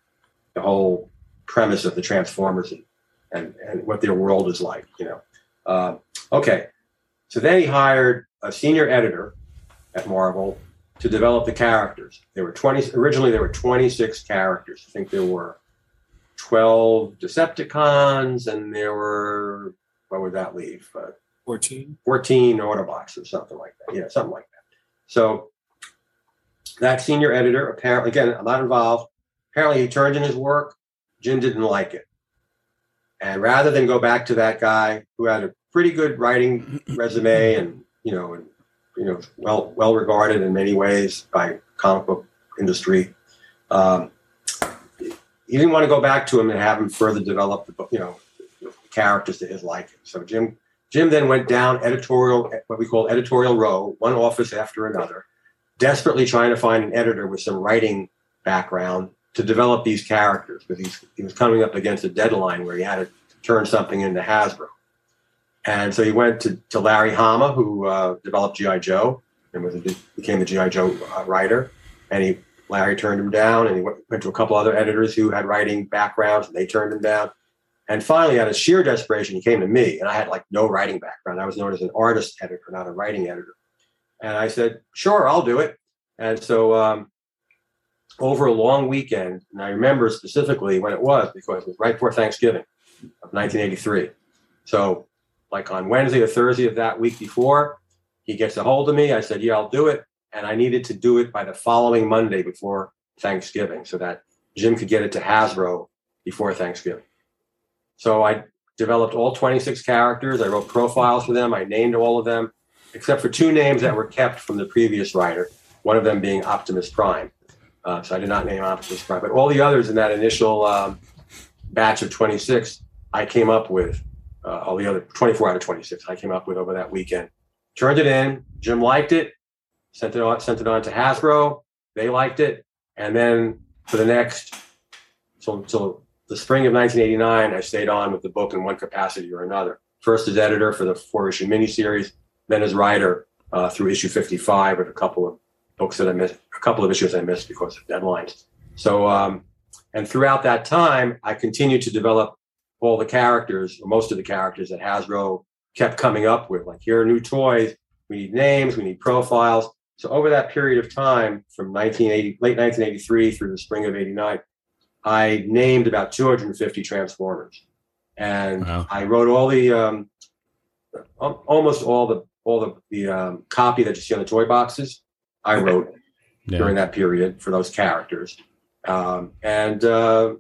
the whole premise of the Transformers and, and, and what their world is like. You know. Uh, okay, so then he hired a senior editor at Marvel to develop the characters. There were 20 originally there were 26 characters. I think there were 12 Decepticons and there were what would that leave? Uh, 14. 14 Autobots or something like that. Yeah, something like that. So that senior editor, apparently, again, I'm not involved. Apparently, he turned in his work. Jim didn't like it. And rather than go back to that guy who had a pretty good writing resume and, you know, and, you know, well, well regarded in many ways by comic book industry, um, he didn't want to go back to him and have him further develop the, book, you know, characters to his liking. So Jim Jim then went down editorial, what we call editorial row, one office after another, desperately trying to find an editor with some writing background to develop these characters because he was coming up against a deadline where he had to turn something into Hasbro. And so he went to, to Larry Hama, who uh, developed G.I. Joe and was a, became the G.I. Joe uh, writer. And he Larry turned him down, and he went, went to a couple other editors who had writing backgrounds, and they turned him down. And finally, out of sheer desperation, he came to me, and I had like no writing background. I was known as an artist editor, not a writing editor. And I said, "Sure, I'll do it." And so, um, over a long weekend, and I remember specifically when it was because it was right before Thanksgiving of 1983. So, like on Wednesday or Thursday of that week before, he gets a hold of me. I said, "Yeah, I'll do it," and I needed to do it by the following Monday before Thanksgiving, so that Jim could get it to Hasbro before Thanksgiving. So I developed all 26 characters. I wrote profiles for them. I named all of them, except for two names that were kept from the previous writer, one of them being Optimus Prime. Uh, so I did not name Optimus Prime, but all the others in that initial um, batch of 26, I came up with uh, all the other 24 out of 26. I came up with over that weekend. Turned it in. Jim liked it. Sent it on. Sent it on to Hasbro. They liked it. And then for the next, so so the spring of 1989, I stayed on with the book in one capacity or another. First as editor for the four issue miniseries, then as writer uh, through issue 55 of a couple of books that I missed, a couple of issues I missed because of deadlines. So, um, and throughout that time, I continued to develop all the characters, or most of the characters that Hasbro kept coming up with. Like, here are new toys. We need names. We need profiles. So over that period of time, from 1980, late 1983 through the spring of '89, I named about 250 Transformers, and Wow. I wrote all the, um, almost all the all the the um, copy that you see on the toy boxes. I wrote during that period for those characters, um, and uh,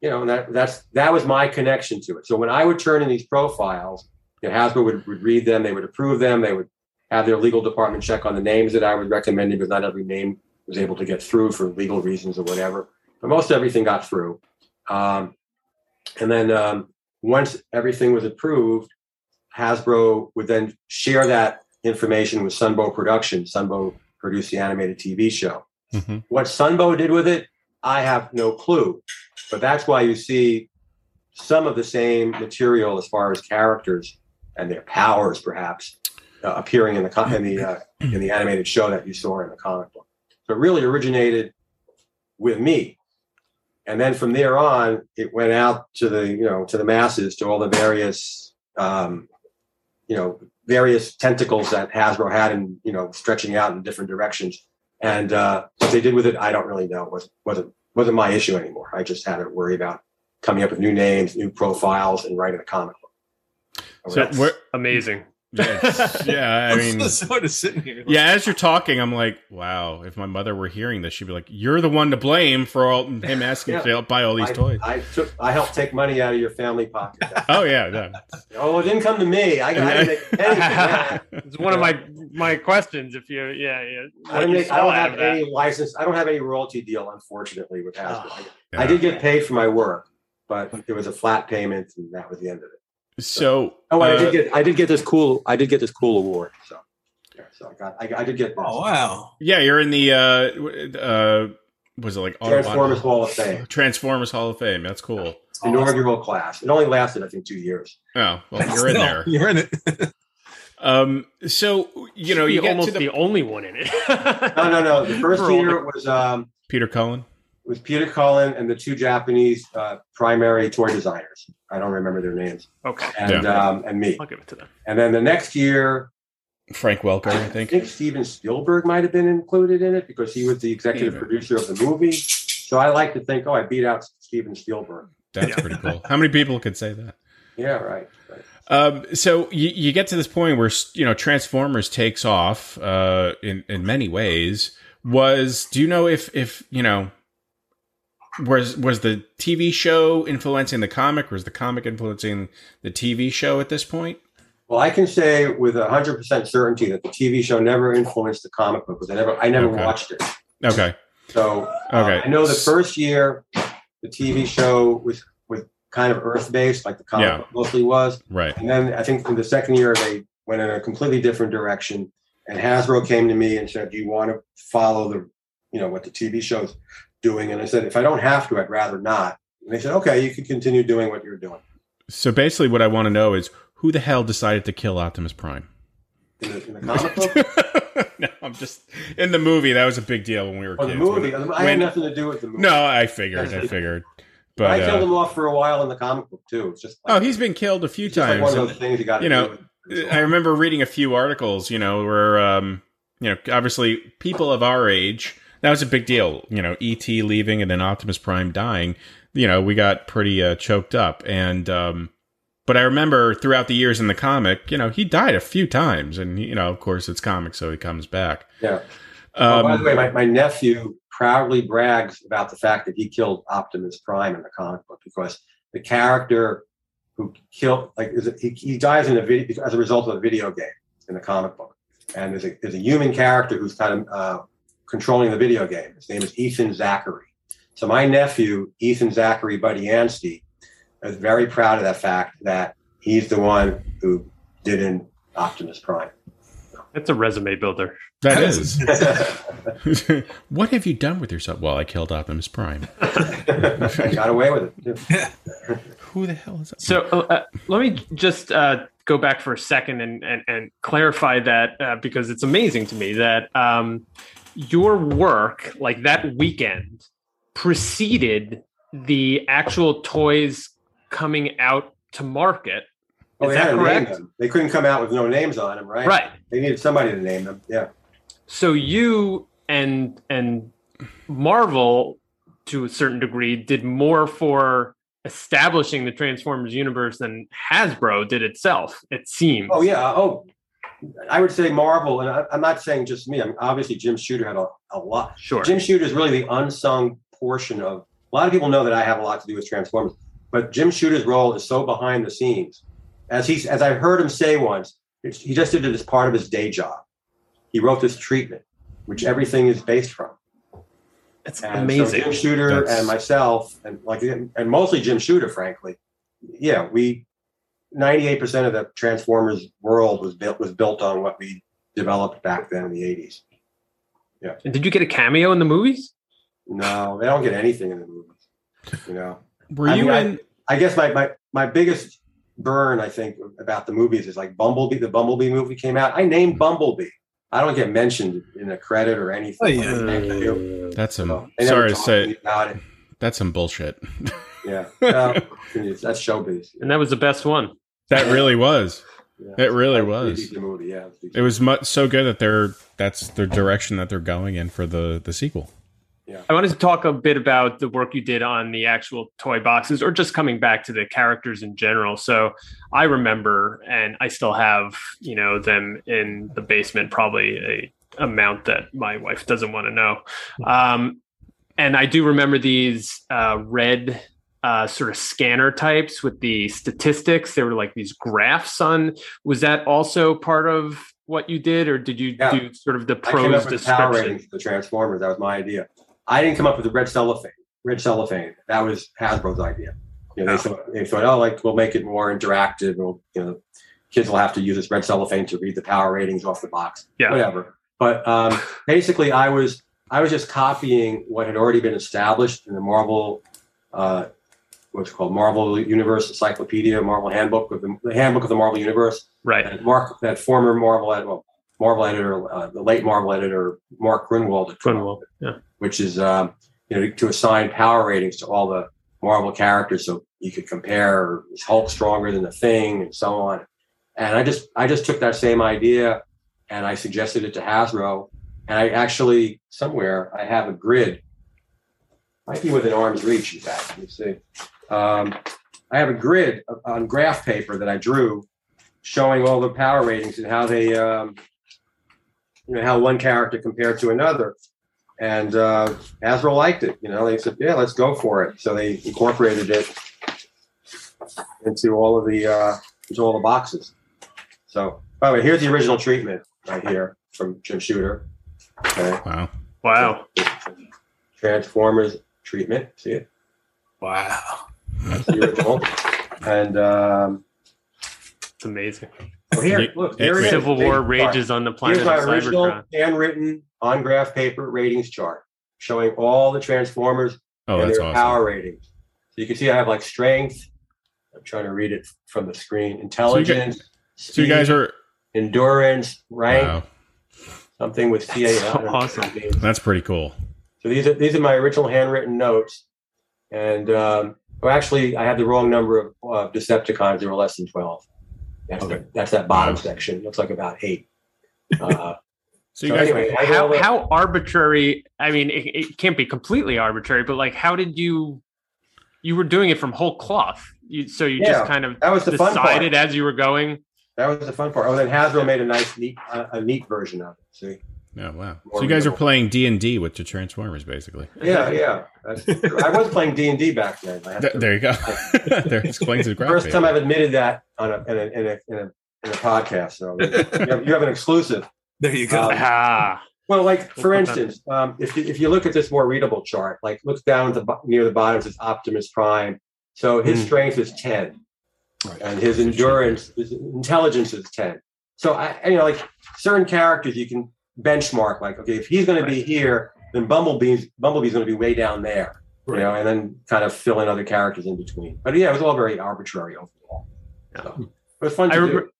you know that that's that was my connection to it. So when I would turn in these profiles, you know, Hasbro would, would read them, they would approve them, they would have their legal department check on the names that I would recommend because not every name was able to get through for legal reasons or whatever. But most everything got through, um, and then um, once everything was approved, Hasbro would then share that information with Sunbow Productions. Sunbow produced the animated TV show. Mhm. What Sunbow did with it, I have no clue. But that's why you see some of the same material as far as characters and their powers, perhaps, uh, appearing in the in the uh, in the animated show that you saw in the comic book. So it really originated with me, and then from there on, it went out to the you know to the masses, to all the various um, you know various tentacles that Hasbro had, and you know stretching out in different directions. And uh, what they did with it, I don't really know. It wasn't wasn't wasn't my issue anymore. I just had to worry about coming up with new names, new profiles, and writing a comic book. So So where, amazing. Yes, yeah, I mean, sort of sitting here. yeah. As you're talking, I'm like, wow. If my mother were hearing this, she'd be like, "You're the one to blame for all him asking Yeah. to buy all these I, toys." I took I helped take money out of your family pocket. oh yeah, yeah. oh, it didn't come to me. I, I didn't make a penny from that. it's one of my my questions. If you, yeah, yeah. I, what didn't you make, I don't have of that. any license. I don't have any royalty deal, unfortunately, with Hasbro. I, Yeah. I did get paid for my work, but it was a flat payment, and that was the end of it. So, Oh, I uh, did get I did get this cool I did get this cool award. So yeah, so I got I, I did get this. Oh wow. yeah, you're in the uh, uh, was it like Autobot- Transformers Hall of Fame, Transformers Hall of Fame. That's cool. inaugural class. It only lasted I think two years. Oh, well, you're in No, there. You're in it. Um, so you know, you be get almost the, the, only one in it. No, no, no. The first year it was um Peter Cullen. It was Peter Cullen and the two Japanese uh, primary toy designers. I don't remember their names, okay, and um, and me. I'll give it to them. And then the next year, Frank Welker, I I think. think Steven Spielberg might have been included in it because he was the executive Steven. producer of the movie. So I like to think, oh, I beat out Steven Spielberg. That's pretty cool. How many people could say that? Yeah, right. right. Um, so you, you get to this point where you know Transformers takes off uh, in in many ways. Was do you know if if you know was was the TV show influencing the comic? or Was the comic influencing the TV show at this point? Well, I can say with hundred percent certainty that the TV show never influenced the comic book because I never, I never Okay. watched it. Okay, So uh, Okay. I know the first year the TV show was was kind of Earth based, like the comic Yeah. book mostly was, right. and then I think in the second year they went in a completely different direction. And Hasbro came to me and said, "Do you want to follow the, you know, what the TV show's doing?" And I said, "If I don't have to, I'd rather not." And they said, "Okay, you can continue doing what you're doing." So basically, what I want to know is who the hell decided to kill Optimus Prime? In the, in the comic book, no, I'm just in the movie. That was a big deal when we were the kids. movie, I When- had nothing to do with the movie. no, I figured. I figured. but I killed uh, him off for a while in the comic book too. It's just oh, he's been killed a few it's just like times. one of those things you got you know, do. I remember reading a few articles, you know, where um, you know, obviously people of our age, that was a big deal. You know, ET leaving and then Optimus Prime dying. You know, we got pretty uh, choked up, and um, but I remember throughout the years in the comic, you know, he died a few times, and you know, of course, it's comic, so he comes back. Yeah. Oh, by Um, the way, my, my nephew proudly brags about the fact that he killed Optimus Prime in the comic book because the character who killed, like, is it, he, he dies in a video as a result of a video game in the comic book, and there's a there's a human character who's kind of uh, controlling the video game. His name is Ethan Zachary. So my nephew, Ethan Zachary Budiansky, is very proud of that fact that he's the one who did in Optimus Prime. It's a resume builder. that That is. what have you done with yourself? Well, I killed Optimus Prime. I got away with it. too. Who the hell is that? So uh, uh, let me just uh, go back for a second and and, and clarify that uh, because it's amazing to me that um, your work, like that weekend, preceded the actual toys coming out to market. Oh, Is they had that to name correct? them. They couldn't come out with no names on them, right? Right. They needed somebody to name them. Yeah. So you and and Marvel, to a certain degree, did more for establishing the Transformers universe than Hasbro did itself. It seems. Oh yeah. Oh, I would say Marvel, and I, I'm not saying just me. I mean, obviously Jim Shooter had a, a lot. sure. Jim Shooter is really the unsung portion of. A lot of people know that I have a lot to do with Transformers, but Jim Shooter's role is so behind the scenes. As he, as I heard him say once, it's- he just did it as part of his day job. He wrote this treatment, which everything is based from. It's And amazing. So Jim Shooter That's- and myself, and like, and mostly Jim Shooter, frankly. Yeah, we. Ninety-eight percent of the Transformers world was built was built on what we developed back then in the eighties. Yeah. And did you get a cameo in the movies? No, they don't get anything in the movies. You know, Were I you mean, in? I guess my, my my biggest burn, I think, about the movies is like Bumblebee. The Bumblebee movie came out. I named Bumblebee. I don't get mentioned in a credit or anything. Oh, yeah. Thank you. That's some. So, sorry to say, about it. that's some bullshit. Yeah, no, that's showbiz. And that was the best one. that really was. Yeah. It really That was. Movie, yeah. It was mu- so good that they're that's the direction that they're going in for the the sequel. Yeah. I wanted to talk a bit about the work you did on the actual toy boxes or just coming back to the characters in general. So I remember and I still have, you know, them in the basement, probably a amount that my wife doesn't want to know. Um, and I do remember these uh, red uh, sort of scanner types with the statistics. There were like these graphs on. Was that also part of what you did, or did you Yeah. do sort of the I came prose up with power description? ratings for the Transformers. That was my idea. I didn't come up with the red cellophane. Red cellophane. That was Hasbro's idea. You know, they thought they thought, oh, like we'll make it more interactive. We'll, you know, kids will have to use this red cellophane to read the power ratings off the box. Yeah. Whatever. But um, basically, I was I was just copying what had already been established in the Marvel, uh, what's called Marvel Universe Encyclopedia, Marvel Handbook of the, the Handbook of the Marvel Universe Right. that Mark, that former Marvel, ed- well, Marvel editor, uh, the late Marvel editor Mark Gruenwald, had come up Gruenwald, yeah. which is um, you know to assign power ratings to all the Marvel characters, so you could compare is Hulk stronger than the Thing and so on. And I just I just took that same idea and I suggested it to Hasbro, and I actually somewhere I have a grid, might be within arm's reach. In fact, let me see. Um, I have a grid on graph paper that I drew showing all the power ratings and how they, um, you know, how one character compared to another. And uh, Hasbro liked it. You know, they said, "Yeah, let's go for it." So they incorporated it into all of the uh, into all the boxes. So, by the way, here's the original treatment right here from Jim Shooter. Okay, Wow. Wow. Transformers treatment. See it? Wow. That's the original. and um, It's amazing. oh, here, look, here it is. Civil War Big chart. rages on the planet Here's my original Cybertron. handwritten on graph paper ratings chart showing all the Transformers Oh, and that's their awesome. power ratings. So you can see I have like strength. I'm trying to read it from the screen. Intelligence. So you guys speed, are endurance, rank, wow. something with CA. So awesome. That's pretty cool. So these are these are my original handwritten notes, and um, well, actually, I had the wrong number of uh, Decepticons. There were less than twelve. That's the, that's that bottom section. It looks like about eight. Uh, So you so guys anyway, I did all How how arbitrary? I mean, it, it can't be completely arbitrary, but like, how did you? You were doing it from whole cloth. You, so you Yeah, just kind of that was the fun part. decided as you were going. That was the fun part. Oh, then Hasbro made a nice, neat, uh, a neat version of it. See? Oh wow. More So you guys are playing D and D with the Transformers, basically. Yeah, yeah. I was playing D and D back then. Th- to- there you go. there explains the graphic. First time I've admitted that on a in a in a, in a, in a podcast. So you have, you have an exclusive. There you go. Um, Ah, Well, like for We'll put that- instance, um, if you, if you look at this more readable chart, like look down at the near the bottom, it says Optimus Prime. So his Hmm. strength is ten, Right. and his endurance, his intelligence is ten. So I, you know, like certain characters, you can benchmark. Like, okay, if he's going to be here, then Bumblebee's Bumblebee's going to be way down there. You know, and then kind of fill in other characters in between. But yeah, it was all very arbitrary overall. So it was fun I to remember. do.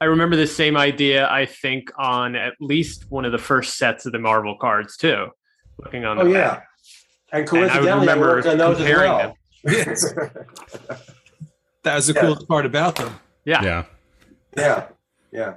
I remember the same idea. I think on at least one of the first sets of the Marvel cards too. Looking on. Oh the yeah, back. and And I would coincidentally, I, remember worked on those as comparing well. Yes. That was the Yeah. coolest part about them. Yeah. Yeah. Yeah, yeah.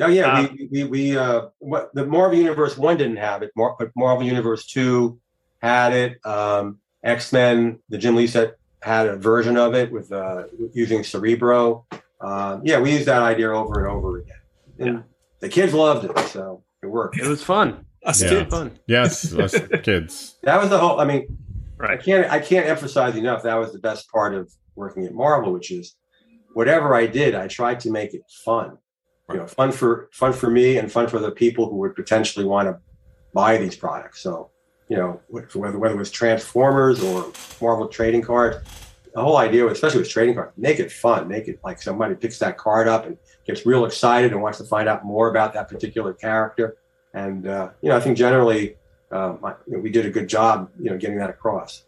Oh yeah, Uh, we we we uh what the Marvel Universe one didn't have it, Mar- but Marvel Universe two had it. Um X Men, the Jim Lee set had a version of it with uh using Cerebro. Um yeah, we used that idea over and over again. And Yeah. the kids loved it, so it worked. It was fun. Us Yeah. kids. Fun. Yes, us kids. That was the whole I mean, right. I can't I can't emphasize enough that was the best part of working at Marvel, which is whatever I did, I tried to make it fun. You know, fun for fun for me and fun for the people who would potentially want to buy these products. So, you know, whether whether it was Transformers or Marvel trading cards, the whole idea, especially with trading cards, make it fun, make it like somebody picks that card up and gets real excited and wants to find out more about that particular character. And uh, you know, I think generally um, I, you know, we did a good job, you know, getting that across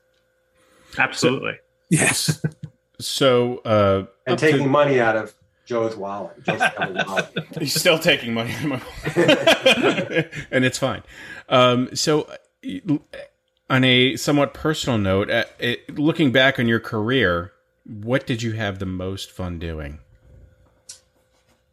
Absolutely. Yes. So, uh, and up to- taking money out of Joe's wallet. Joe's wallet. He's still taking money out of my wallet, and it's fine. Um, so, uh, on a somewhat personal note, uh, it, looking back on your career, what did you have the most fun doing?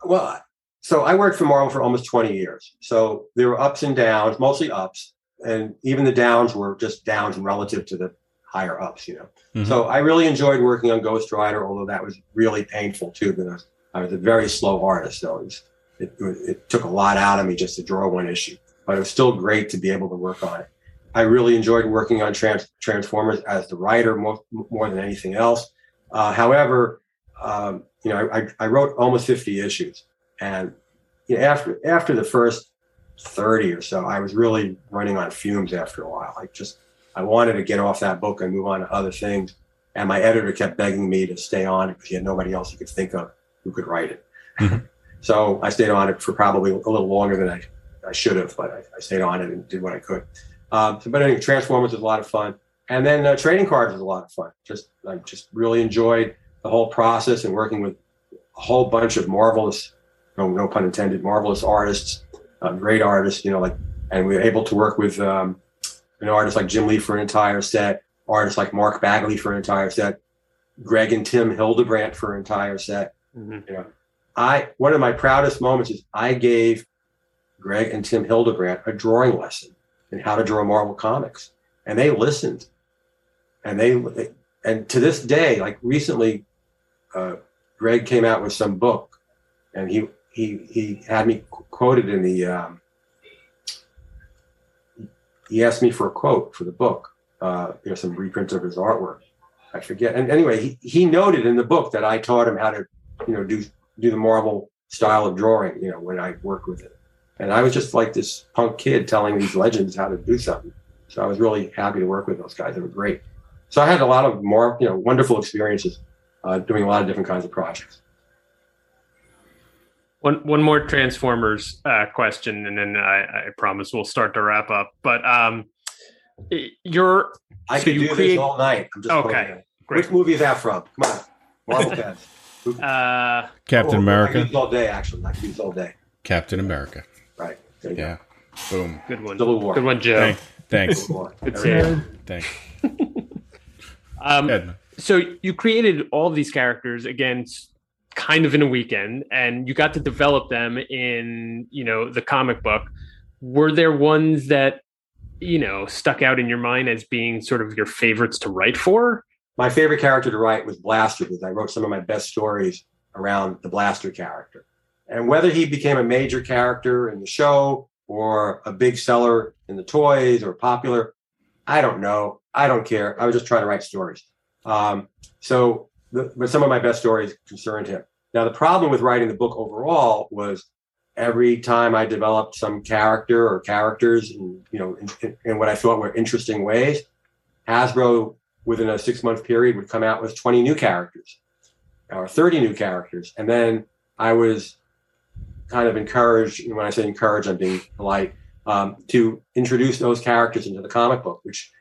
Well, so I worked for Marvel for almost 20 years. So there were ups and downs, mostly ups, and even the downs were just downs relative to the higher ups, you know. Mhm. So I really enjoyed working on Ghost Rider, although that was really painful too because I was a very slow artist. So it, it, it took a lot out of me just to draw one issue, but it was still great to be able to work on it. I really enjoyed working on trans- Transformers as the writer more, more than anything else. Uh, however, um, you know, I, I wrote almost 50 issues, and you know, after after the first 30 or so, I was really running on fumes after a while. I just I wanted to get off that book and move on to other things. And my editor kept begging me to stay on because he had nobody else he could think of who could write it. Mhm. so I stayed on it for probably a little longer than I, I should have, but I, I stayed on it and did what I could. Um, so, but anyway, Transformers was a lot of fun. And then uh, trading cards was a lot of fun. Just I just really enjoyed the whole process and working with a whole bunch of marvelous, no, no pun intended, marvelous artists, uh, great artists. You know, like, and we were able to work with um, an artist like Jim Lee for an entire set, artists like Mark Bagley for an entire set, Greg and Tim Hildebrandt for an entire set. Mhm. You know, I one of my proudest moments is I gave Greg and Tim Hildebrandt a drawing lesson in how to draw Marvel comics, and they listened, and they and to this day, like recently, uh, Greg came out with some book, and he he he had me qu- quoted in the. Um, he asked me for a quote for the book, uh, you know, some reprints of his artwork. I forget. And anyway, he, he noted in the book that I taught him how to, you know, do do the Marvel style of drawing, you know, when I work with it. And I was just like this punk kid telling these legends how to do something. So I was really happy to work with those guys. They were great. So I had a lot of more, you know, wonderful experiences uh, doing a lot of different kinds of projects. One one more Transformers uh, question, and then I, I promise we'll start to wrap up. But um, you're I So could you do create- this all night. I'm just Okay, pointing at it. great. Which movie is that from? Come on, Marvel Cats. Uh, Captain Oh, America. could all day. Actually, I could do this all day. Captain America. Right. There you Yeah. Boom. good one. go. Civil War. Good one, Joe. Thank- Thanks. Civil War. Good There save. Thanks. Um, Ed. so you created all of these characters again kind of in a weekend and you got to develop them in you know the comic book were there ones that you know stuck out in your mind as being sort of your favorites to write for My favorite character to write was Blaster because I wrote some of my best stories around the Blaster character. And whether he became a major character in the show or a big seller in the toys or popular, I don't know. I don't care. I was just trying to write stories. Um, so, the, but some of my best stories concerned him. Now, the problem with writing the book overall was every time I developed some character or characters, in, you know, in, in what I thought were interesting ways, Hasbro within a six month period would come out with 20 new characters or 30 new characters. And then I was kind of encouraged, when I say encouraged, I'm being polite, um, to introduce those characters into the comic book, which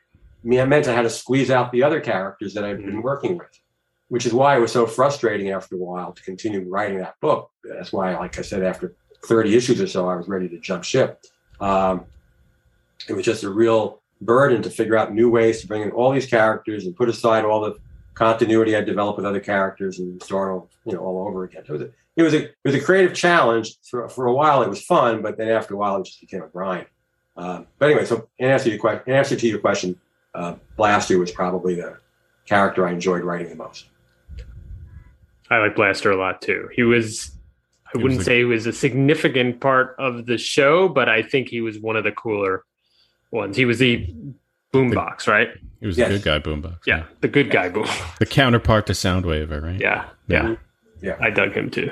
me- meant I had to squeeze out the other characters that I've been working with, which is why it was so frustrating after a while to continue writing that book. That's why, like I said, after 30 issues or so, I was ready to jump ship. Um, it was just a real burden to figure out new ways to bring in all these characters and put aside all the continuity I developed with other characters and start all, you know all over again. It was a, it was a it was a creative challenge for, for a while. It was fun, but then after a while, it just became a grind. Um, but anyway, so in answer to your question, in answer to your question, uh, Blaster was probably the character I enjoyed writing the most. i like blaster a lot too he was i wouldn't say he was a significant part of the show but i think he was one of the cooler ones he was the boombox right He was Yes. a good guy, Boombox. yeah the good guy boom The counterpart to Soundwave, right? yeah yeah Yeah. i dug him too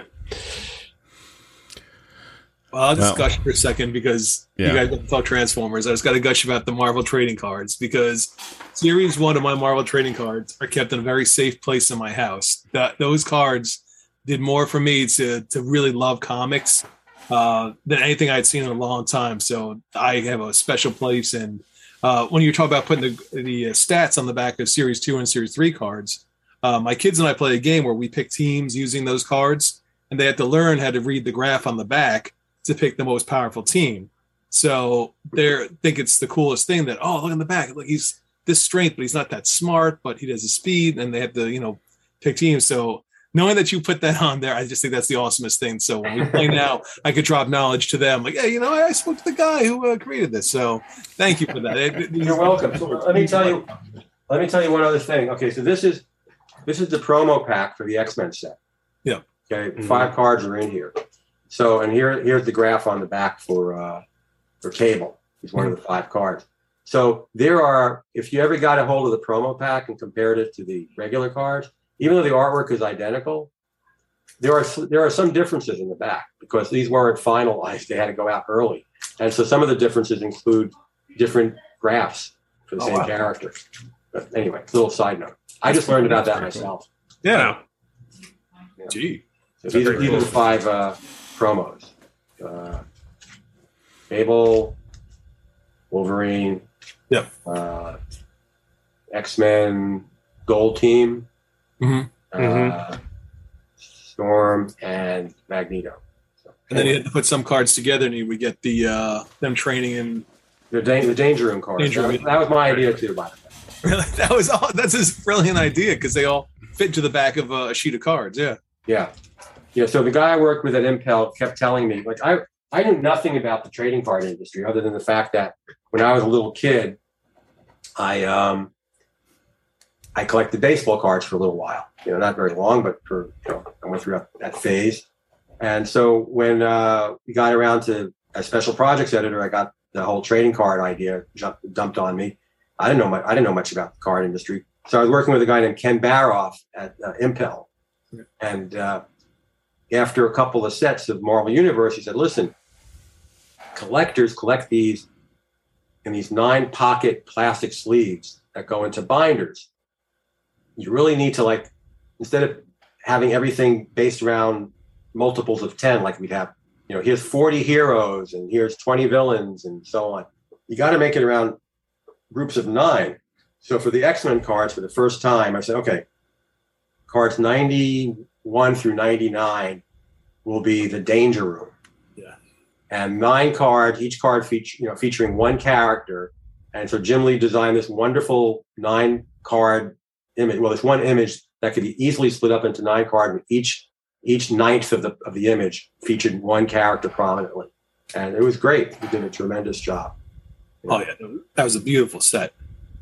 Well, I'll just Well. gush for a second because Yeah. you guys don't talk Transformers. I just got to gush about the Marvel trading cards because Series One of my Marvel trading cards are kept in a very safe place in my house. That those cards did more for me to to really love comics uh, than anything I'd seen in a long time. So I have a special place. And uh, when you talk about putting the, the uh, stats on the back of Series 2 and Series 3 cards, uh, my kids and I play a game where we pick teams using those cards, and they have to learn how to read the graph on the back to pick the most powerful team. So they think it's the coolest thing that, oh, look in the back. Look, he's this strength, but he's not that smart, but he does the speed, and they have to, you know, pick teams. So knowing that you put that on there, I just think that's the awesomest thing. So when we play now, I could drop knowledge to them, like, hey, you know, I spoke to the guy who uh, created this. So thank you for that. It, You're welcome. Let me tell you, let me tell you one other thing. Okay, so this is this is the promo pack for the X Men set. Yeah. Okay, mm-hmm. five cards are in here. So and here here's the graph on the back for uh, for Cable. He's one mm-hmm. of the five cards. So there are, if you ever got a hold of the promo pack and compared it to the regular cards, even though the artwork is identical, there are there are some differences in the back because these weren't finalized; they had to go out early, and so some of the differences include different graphs for the oh, same wow. character. But anyway, little side note. I just learned about that myself. Yeah. yeah. Gee. So these are, these are the five uh, promos. Uh, Cable, Wolverine, Yep. Uh, X Men Gold Team, mm-hmm. Uh, mm-hmm. Storm, and Magneto. So, and then you had to put some cards together, and you would get the uh, them training in the, da- the Danger Room cards. Danger that, was, that was my idea too, by the way. Really, that was all. That's his brilliant idea because they all fit to the back of a sheet of cards. Yeah. Yeah. Yeah. So the guy I worked with at Impel kept telling me, like, I I knew nothing about the trading card industry other than the fact that when I was a little kid, I um, I collected baseball cards for a little while. You know, not very long, but for you know, I went through that phase. And so when uh, we got around to a special projects editor, I got the whole trading card idea jumped, dumped on me. I didn't know much. I didn't know much about the card industry. So I was working with a guy named Ken Baroff at uh, Impel, and uh, after a couple of sets of Marvel Universe, he said, "Listen, collectors collect these in these nine pocket plastic sleeves that go into binders. You really need to like instead of having everything based around multiples of 10 like we'd have you know here's 40 heroes and here's 20 villains and so on you got to make it around groups of nine so for the x-men cards for the first time i said okay cards 91 through 99 will be the danger room Yeah. and nine cards, each card feature, you know, featuring one character. And so Jim Lee designed this wonderful nine card image. Well, this one image that could be easily split up into nine cards. Each each ninth of the of the image featured one character prominently, and it was great. He did a tremendous job. Oh yeah, that was a beautiful set.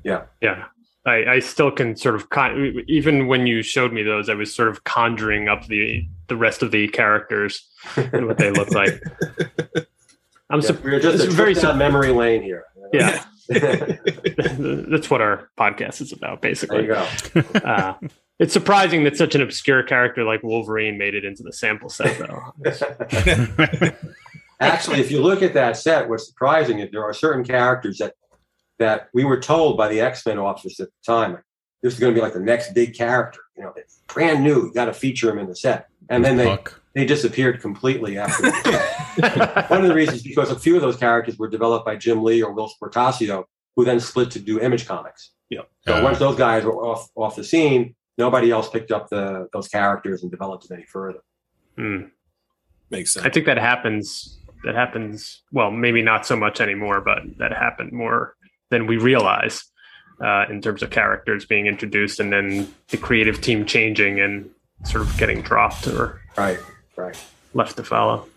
Yeah, yeah. I, I still can sort of con- even when you showed me those, I was sort of conjuring up the the rest of the characters and what they look like. I'm yeah, we're just a very down memory lane here. Yeah, that's what our podcast is about, basically. There you go. Uh, it's surprising that such an obscure character like Wolverine made it into the sample set, though. Actually, if you look at that set, what's surprising is there are certain characters that that we were told by the X Men office at the time this is going to be like the next big character. You know, brand new. You got to feature him in the set, and then they they disappeared completely after. One of the reasons because a few of those characters were developed by Jim Lee or Whilce Portacio, who then split to do Image Comics. Yeah. So uh, once those guys were off off the scene, nobody else picked up the those characters and developed them any further. Hmm. Makes sense. I think that happens. That happens. Well, maybe not so much anymore, but that happened more than we realize uh, in terms of characters being introduced and then the creative team changing and sort of getting dropped or right, right, left to follow.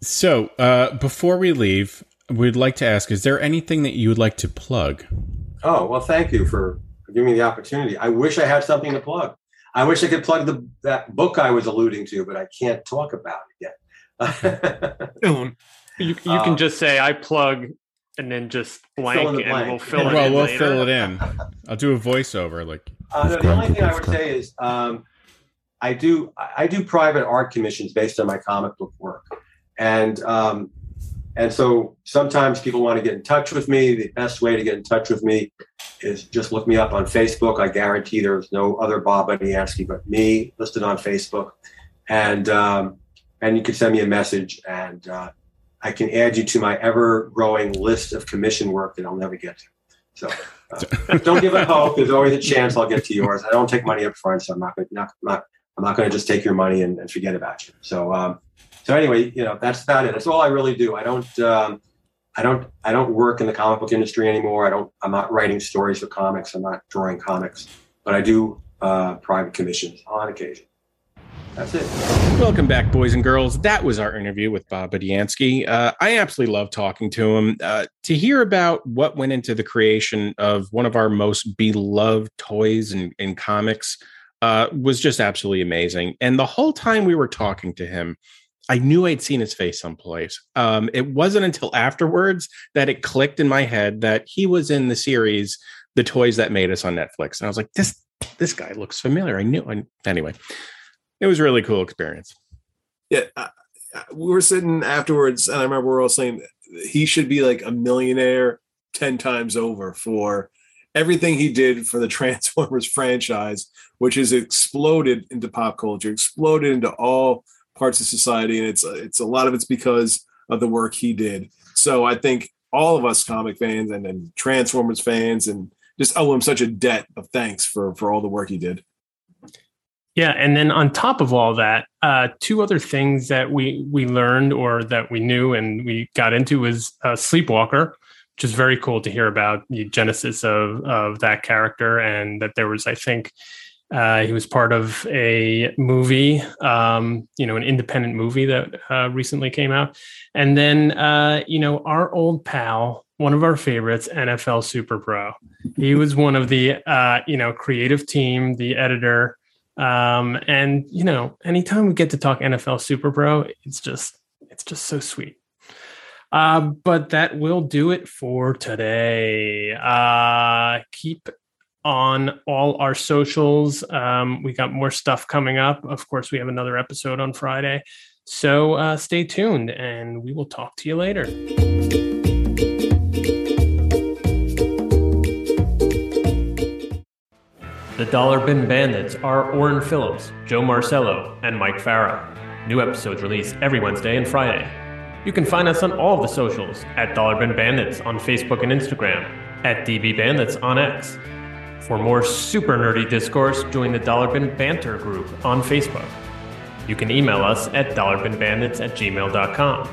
So, uh, before we leave, we'd like to ask: Is there anything that you would like to plug? Oh well, thank you for, for giving me the opportunity. I wish I had something to plug. I wish I could plug the that book I was alluding to, but I can't talk about it yet. you you can uh, just say I plug and then just blank, and blank. we'll fill it in. well, in. we'll later. fill it in. I'll do a voiceover. Like uh, no, the only thing I would say is um, I do I do private art commissions based on my comic book work, and um, and so sometimes people want to get in touch with me. The best way to get in touch with me is just look me up on Facebook. I guarantee there's no other Bob Budiansky but me listed on Facebook, and um, and you can send me a message, and uh, I can add you to my ever growing list of commission work that I'll never get to. So uh, don't give up hope. There's always a chance I'll get to yours. I don't take money up front, so I'm not not, not I'm not going to just take your money and, and forget about you. So um, so anyway, you know that's about it. That's all I really do. I don't. Um, I don't I don't work in the comic book industry anymore. I don't I'm not writing stories for comics. I'm not drawing comics, but I do uh, private commissions on occasion. That's it. Welcome back, boys and girls. That was our interview with Bob Budiansky. Uh, I absolutely love talking to him. Uh, to hear about what went into the creation of one of our most beloved toys and, in comics uh, was just absolutely amazing. And the whole time we were talking to him, I knew I'd seen his face someplace. Um, it wasn't until afterwards that it clicked in my head that he was in the series "The Toys That Made Us" on Netflix, and I was like, "This this guy looks familiar." I knew. I, anyway, it was a really cool experience. Yeah, uh, we were sitting afterwards, and I remember we are all saying he should be like a millionaire ten times over for everything he did for the Transformers franchise, which has exploded into pop culture, exploded into all parts of society, and it's it's a lot of it's because of the work he did. So I think all of us comic fans and then Transformers fans and just owe him such a debt of thanks for for all the work he did. Yeah, and then on top of all that, uh, two other things that we we learned or that we knew and we got into was uh, Sleepwalker, is very cool to hear about the genesis of of that character and that there was, I think, uh, he was part of a movie, um, you know, an independent movie that uh, recently came out. And then, uh, you know, our old pal, one of our favorites, NFL Super Pro. He was one of the, uh, you know, creative team, the editor. Um, and, you know, anytime we get to talk NFL Super Pro, it's just, it's just so sweet. Uh, but that will do it for today. Uh, keep on all our socials. Um, we got more stuff coming up. Of course, we have another episode on Friday. So uh, stay tuned and we will talk to you later. The Dollar Bin Bandits are Orrin Phillips, Joe Marcello, and Mike Farah. New episodes released every Wednesday and Friday. You can find us on all of the socials at Dollar Bin Bandits on Facebook and Instagram, at DB Bandits on X, for more super nerdy discourse, join the Dollar Bin Banter group on Facebook. You can email us at dollarbinbandits at gmail.com.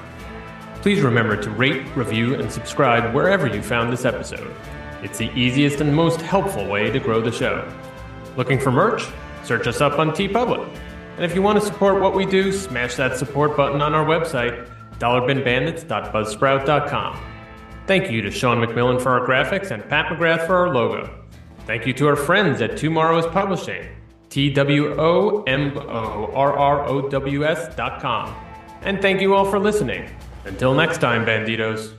Please remember to rate, review, and subscribe wherever you found this episode. It's the easiest and most helpful way to grow the show. Looking for merch? Search us up on TeePublic. And if you want to support what we do, smash that support button on our website, dollarbinbandits.buzzsprout.com. Thank you to Sean McMillan for our graphics and Pat McGrath for our logo. Thank you to our friends at Twomorrows Publishing, T W O M O R R O W S dot com. And thank you all for listening. Until next time, Banditos.